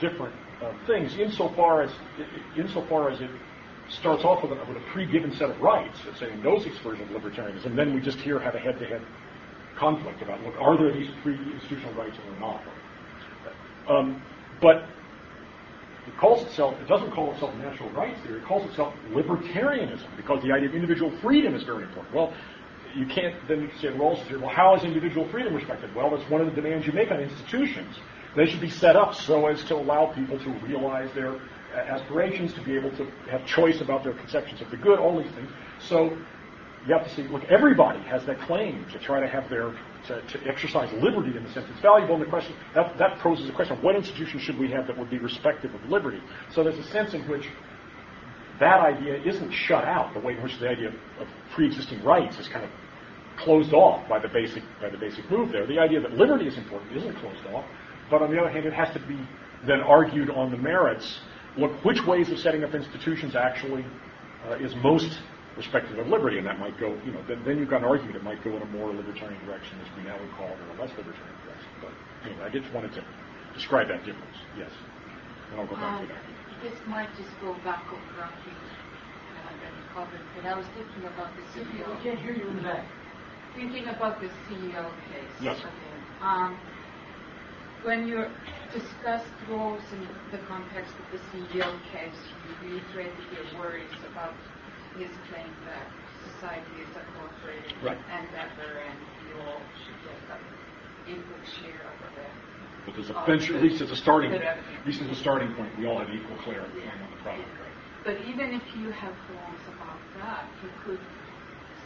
different uh, things insofar as insofar as it starts off with a, with a pre-given set of rights, let's say in Nozick's version of libertarianism, and then we just here have a head-to-head conflict about, look, are there these pre-institutional rights or not? Um, but it calls itself, it doesn't call itself natural rights theory, it calls itself libertarianism, because the idea of individual freedom is very important. Well, you can't then say here, well, how is individual freedom respected? Well, that's one of the demands you make on institutions. They should be set up so as to allow people to realize their aspirations, to be able to have choice about their conceptions of the good, all these things. So you have to see, look, everybody has that claim to try to have their, to, to exercise liberty in the sense it's valuable. And the question, that, that poses a question what institution should we have that would be respective of liberty? So there's a sense in which that idea isn't shut out the way in which the idea of, of pre-existing rights is kind of closed off by the basic by the basic move there. The idea that liberty is important isn't closed off, but on the other hand, it has to be then argued on the merits look which ways of setting up institutions actually uh, is most respective of liberty, and that might go, you know, then, then you've got an argument it might go in a more libertarian direction, as we now would call it, or a less libertarian direction. But anyway, I just wanted to describe that difference. Yes. And I'll go back um, to that. This might just go back over something uh, that you covered, but I was thinking about the CEO. We can't hear you in the back. thinking about the CEO case. Yes. again, Um, when you discussed Rawls in the context of the CEO case, you reiterated your worries about his claim that society is a Right. endeavor and you all should get an equal share of the But there's a bench, at least as a starting, the at least as a starting point, we all have equal clarity Yeah. on the product. right? But even if you have qualms about that, you could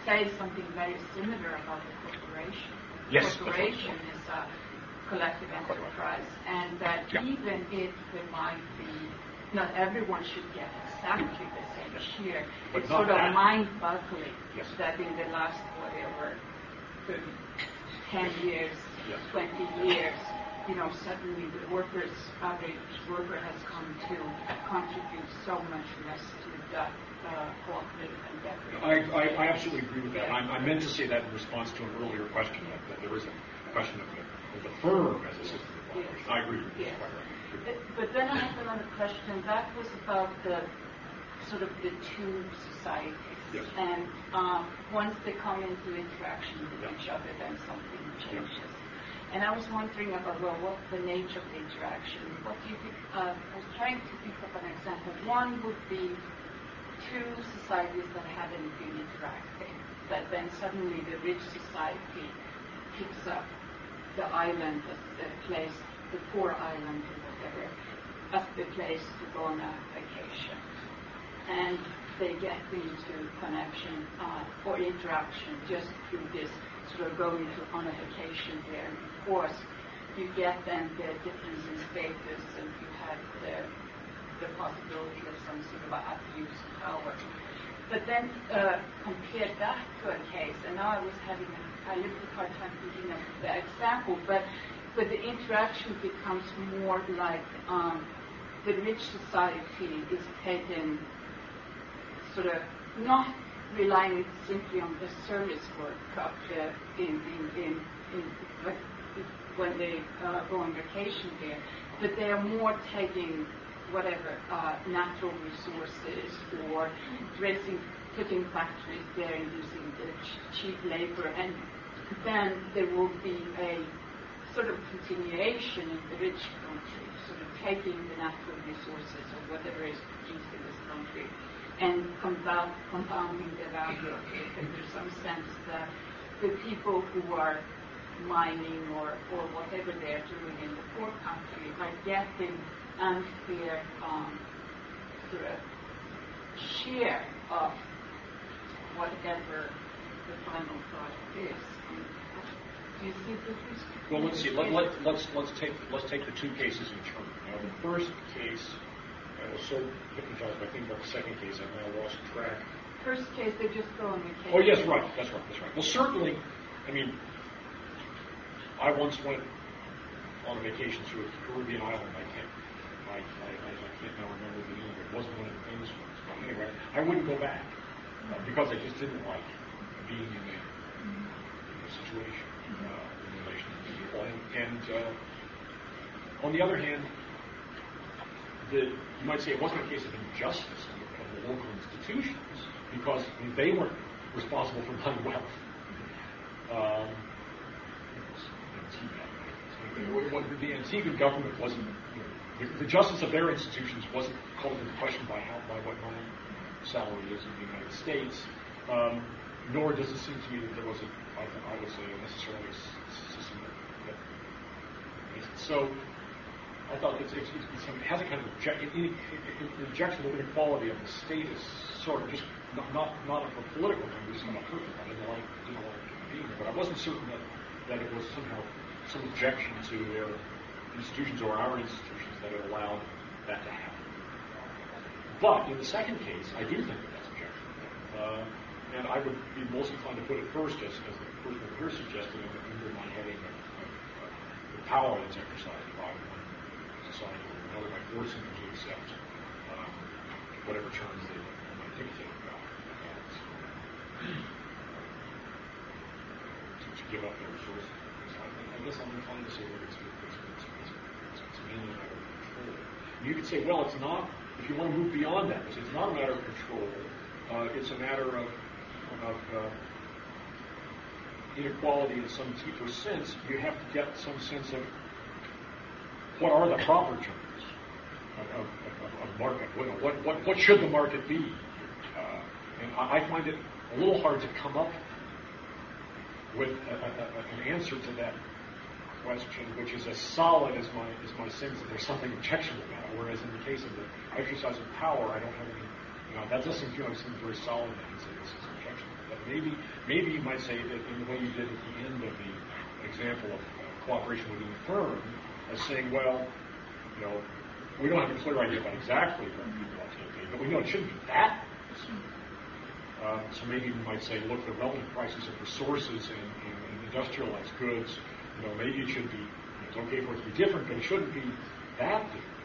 say something very similar about the corporation. Yes. Corporation is a collective enterprise, and that Yeah. even if there might be, not everyone should get exactly the same share. But It's sort of that. mind-boggling Yes. that in the last, whatever, 30, 10 years, Yes. 20 years, you know, suddenly the workers, average worker has come to contribute so much less to that uh, cooperative endeavor. I, I, I absolutely agree with that. I, I meant to say that in response to an earlier question, that, that there is a question of the, of the firm as a system of cooperation. I agree with you. But- But then I have another question. That was about the sort of the two societies. Yes. And um, once they come into interaction with Yeah. each other, then something changes. And I was wondering about well, what the nature of the interaction. What do you think? Uh, I was trying to think of an example. One would be two societies that haven't been interacting, but then suddenly the rich society picks up the island as the place, the poor island or whatever, as the place to go on a vacation. And they get into connection uh, or interaction just through this sort of going to on a vacation there. And of course, you get then the difference in status and you have the the possibility of some sort of abuse of power. But then uh, compare that to a case, and now I was having a, a little hard time thinking of the example, but but the interaction becomes more like um, the rich society is taken sort of not relying simply on the service work of the in in in, in like when they uh, go on vacation there, but they are more taking whatever uh, natural resources or raising putting factories there and using the ch- cheap labor and then there will be a sort of continuation in the rich country, sort of taking the natural resources or whatever is produced in this country and compound, compounding the value of it. And there's some sense that the people who are mining or, or whatever they're doing in the poor country are getting unfair um, sort of share of whatever the final product is. And do you see the difference? Well, let's see. Let, let, let's let's take let's take the two cases in turn. Now, the first case, I was so hypnotized by thinking about the second case, I've now lost track. First case, they just go on vacation. Oh yes, right. That's right. That's right. Well, certainly, I mean, I once went on a vacation to a Caribbean island. I can't, I, I, I, I can't now remember the name. of It It wasn't one of the famous ones. But anyway, I wouldn't go back uh, because I just didn't like being in in a situation uh, in relation to people. And, uh, on the other hand, the, you might say it wasn't a case of injustice of the, local institutions because I mean, they weren't responsible for my wealth. Um, the Antiguan government wasn't, you know, the, justice of their institutions wasn't called into question by how, by what my salary is in the United States. Um, nor does it seem to me that there was a, I, I would say, necessarily s- system that, that so I thought it's, it's, it's, it has a kind of object, it, it, it, injection of inequality of the status, sort of just not not, not a political thing, kind of personal. I didn't like didn't like being there, but I wasn't certain that, that it was somehow some objection to their institutions or our institutions that had allowed that to happen. But in the second case, I do think that that's objectionable. Uh, and I would be most inclined to put it first, as, as the person here suggested, under, my heading of, the power that's exercised by society or another by forcing them to accept um, whatever terms they might dictate about about, to, to give up their resources. So I, I guess I'm inclined to say that it's, it's, it's, it's, it's, it's mainly a matter of control. You could say, well, it's not, if you want to move beyond that, it's not a matter of control. Uh, it's a matter of, of uh, inequality in some deeper sense, you have to get some sense of what are the proper terms of, of, of, of market. What, what, what, should the market be? Uh, and I, find it a little hard to come up with a, a, an answer to that question, which is as solid as my as my sense that there's something objectionable about it. Whereas in the case of the exercise of power, I don't have any. You know, that doesn't feel like something very solid maybe maybe you might say that in the way you did at the end of the example of cooperation within the firm, as saying, well, you know, we don't have a clear idea about exactly what people ought to be, but we know it shouldn't be that. Um, so maybe we might say, look, the relative prices of resources and, and, and industrialized goods, you know, maybe it should be, it's okay for it to be different, but it shouldn't be that different.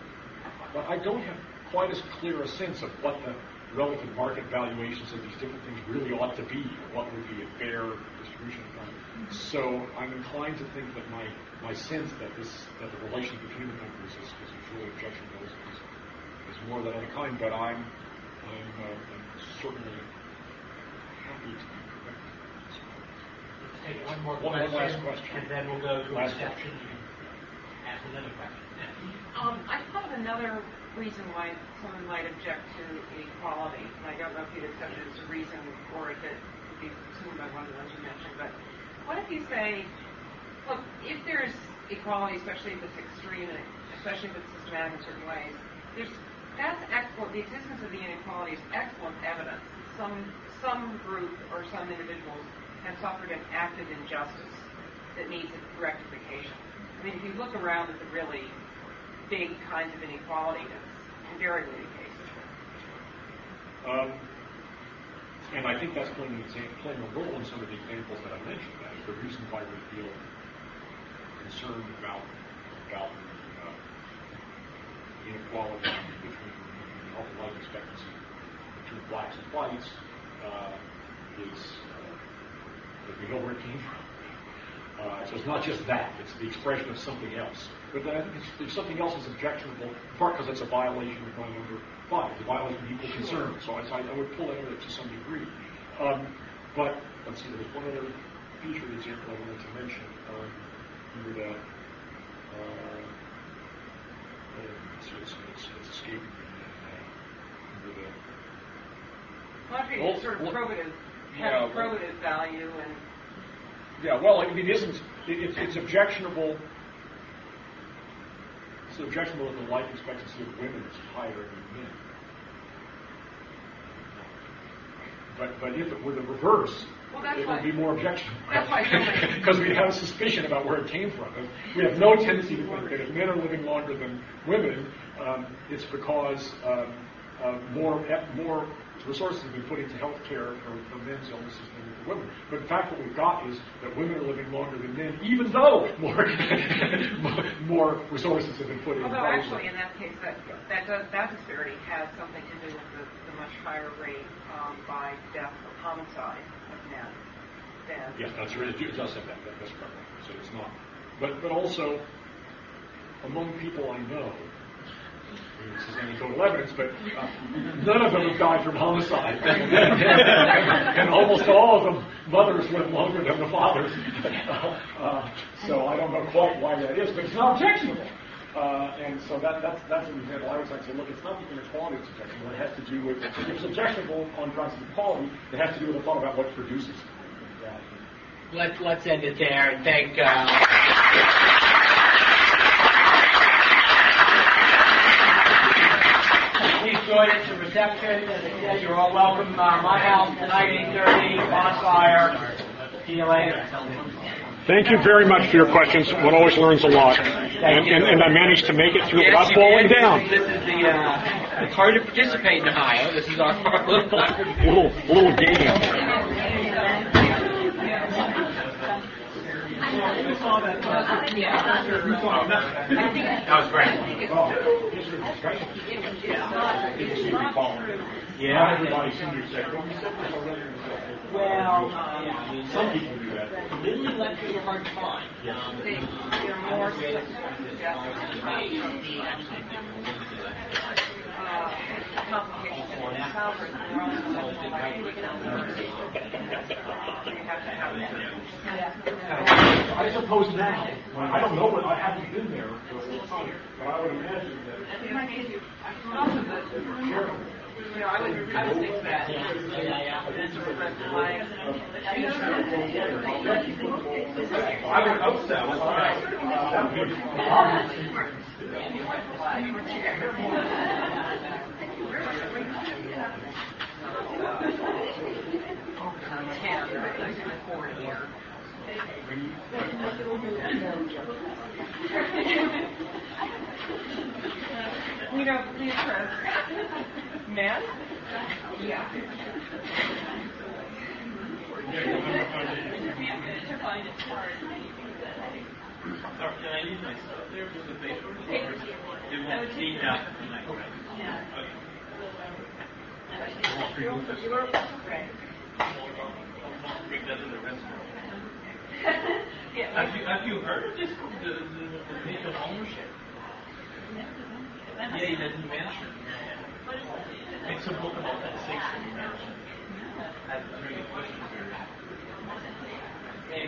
But I don't have quite as clear a sense of what the relative market valuations of these different things really ought to be, what would be a fair distribution of them. So I'm inclined to think that my, my sense that this that the relation between the countries is, is truly objectionable is, is, is more than other kind, but I'm I'm, uh, I'm certainly happy to be correct. Let's take one more One- one question, last question. and then we'll go to Last reception. You can ask another question. Um, I thought of another reason why someone might object to equality. And I don't know if you'd accept it as a reason or if it would be consumed by one of the ones you mentioned. But what if you say, look, if there's equality, especially if it's extreme, and especially if it's systematic in certain ways, there's that's excellent. The existence of the inequality is excellent evidence that some some group or some individuals have suffered an active injustice that needs rectification. I mean, if you look around at the really big kinds of inequality, that's invariably the case. Um, and I think that's playing, playing a role in some of the examples that I mentioned. That is the reason why we feel concerned about about uh, inequality between health and life expectancy between blacks and whites uh, is uh, that we know where it came from. Uh, so it's not just that; it's the expression of something else. But then I think it's, if something else is objectionable, in part because it's a violation of going number five, it's a violation of equal concern. So I, I would pull that to some degree. Um, but let's see, there's one other feature example I wanted to mention. Um, under the, uh, it's, it's, it's, it's escaping me. Uh, under the Well, I think it's sort of Well, probative, yeah, has well- probative value, and Yeah, well, I mean, it isn't. It, it's, it's objectionable. It's objectionable that the life expectancy of women is higher than men. But but if it were the reverse, Well, it why- would be more objectionable. that's why somebody- because [laughs] we have a suspicion about where it came from. We have no tendency to think that if men are living longer than women, um, it's because um, uh, more more resources have been put into health care for, for men's illnesses than women. But in fact, what we've got is that women are living longer than men, even though [laughs] more more resources have been put in. although actually in that case, that that does that disparity has something to do with the, the much higher rate um, by death of homicide of men than Yes, that's right. It does have that. that that's correct. So it's not. But but also among people I know, this is anecdotal evidence, but uh, none of them have died from homicide, [laughs] and almost all of them mothers live longer than the fathers. Uh, so I don't know quite why that is, but it's not objectionable. Uh, and so that, that's, that's an example. I would like to say, look, it's not the inequality that's objectionable. It has to do with, if it's objectionable on grounds of equality, it has to do with the thought about what produces it. Yeah. Let's let's end it there and thank. Uh, Please join reception. As I said, you're all welcome. Uh, my house tonight, 8:30. Bonfire. See you later. Thank you very much for your questions. One always learns a lot. And, and, and I managed to make it through Yes, without you falling did. down. This is the. Uh, it's hard to participate in Ohio. This is our [laughs] little. Little, a little game. That was great. Yeah. Everybody seemed to well, we said this already. Well, um, Some people do that. Literally lectures are hard to find. Um, they, they're more uh, complications Salford, and they're also like economic. You have to have that. I suppose now, I don't know, but I haven't been there for a long time, but I would imagine that It might be, also the, you know, I would, I would think that. I would hope so. That would be You know, Beatrice. Men? Yeah. Sorry, can I leave my stuff there with the paper? Or do you want to see that? Bring that in the restaurant. [laughs] Have you, have you heard of this, the, the, the of ownership? Yeah, he doesn't mention. It. It's a book about taxation, he mentioned. I have really questions here. [laughs] Yeah,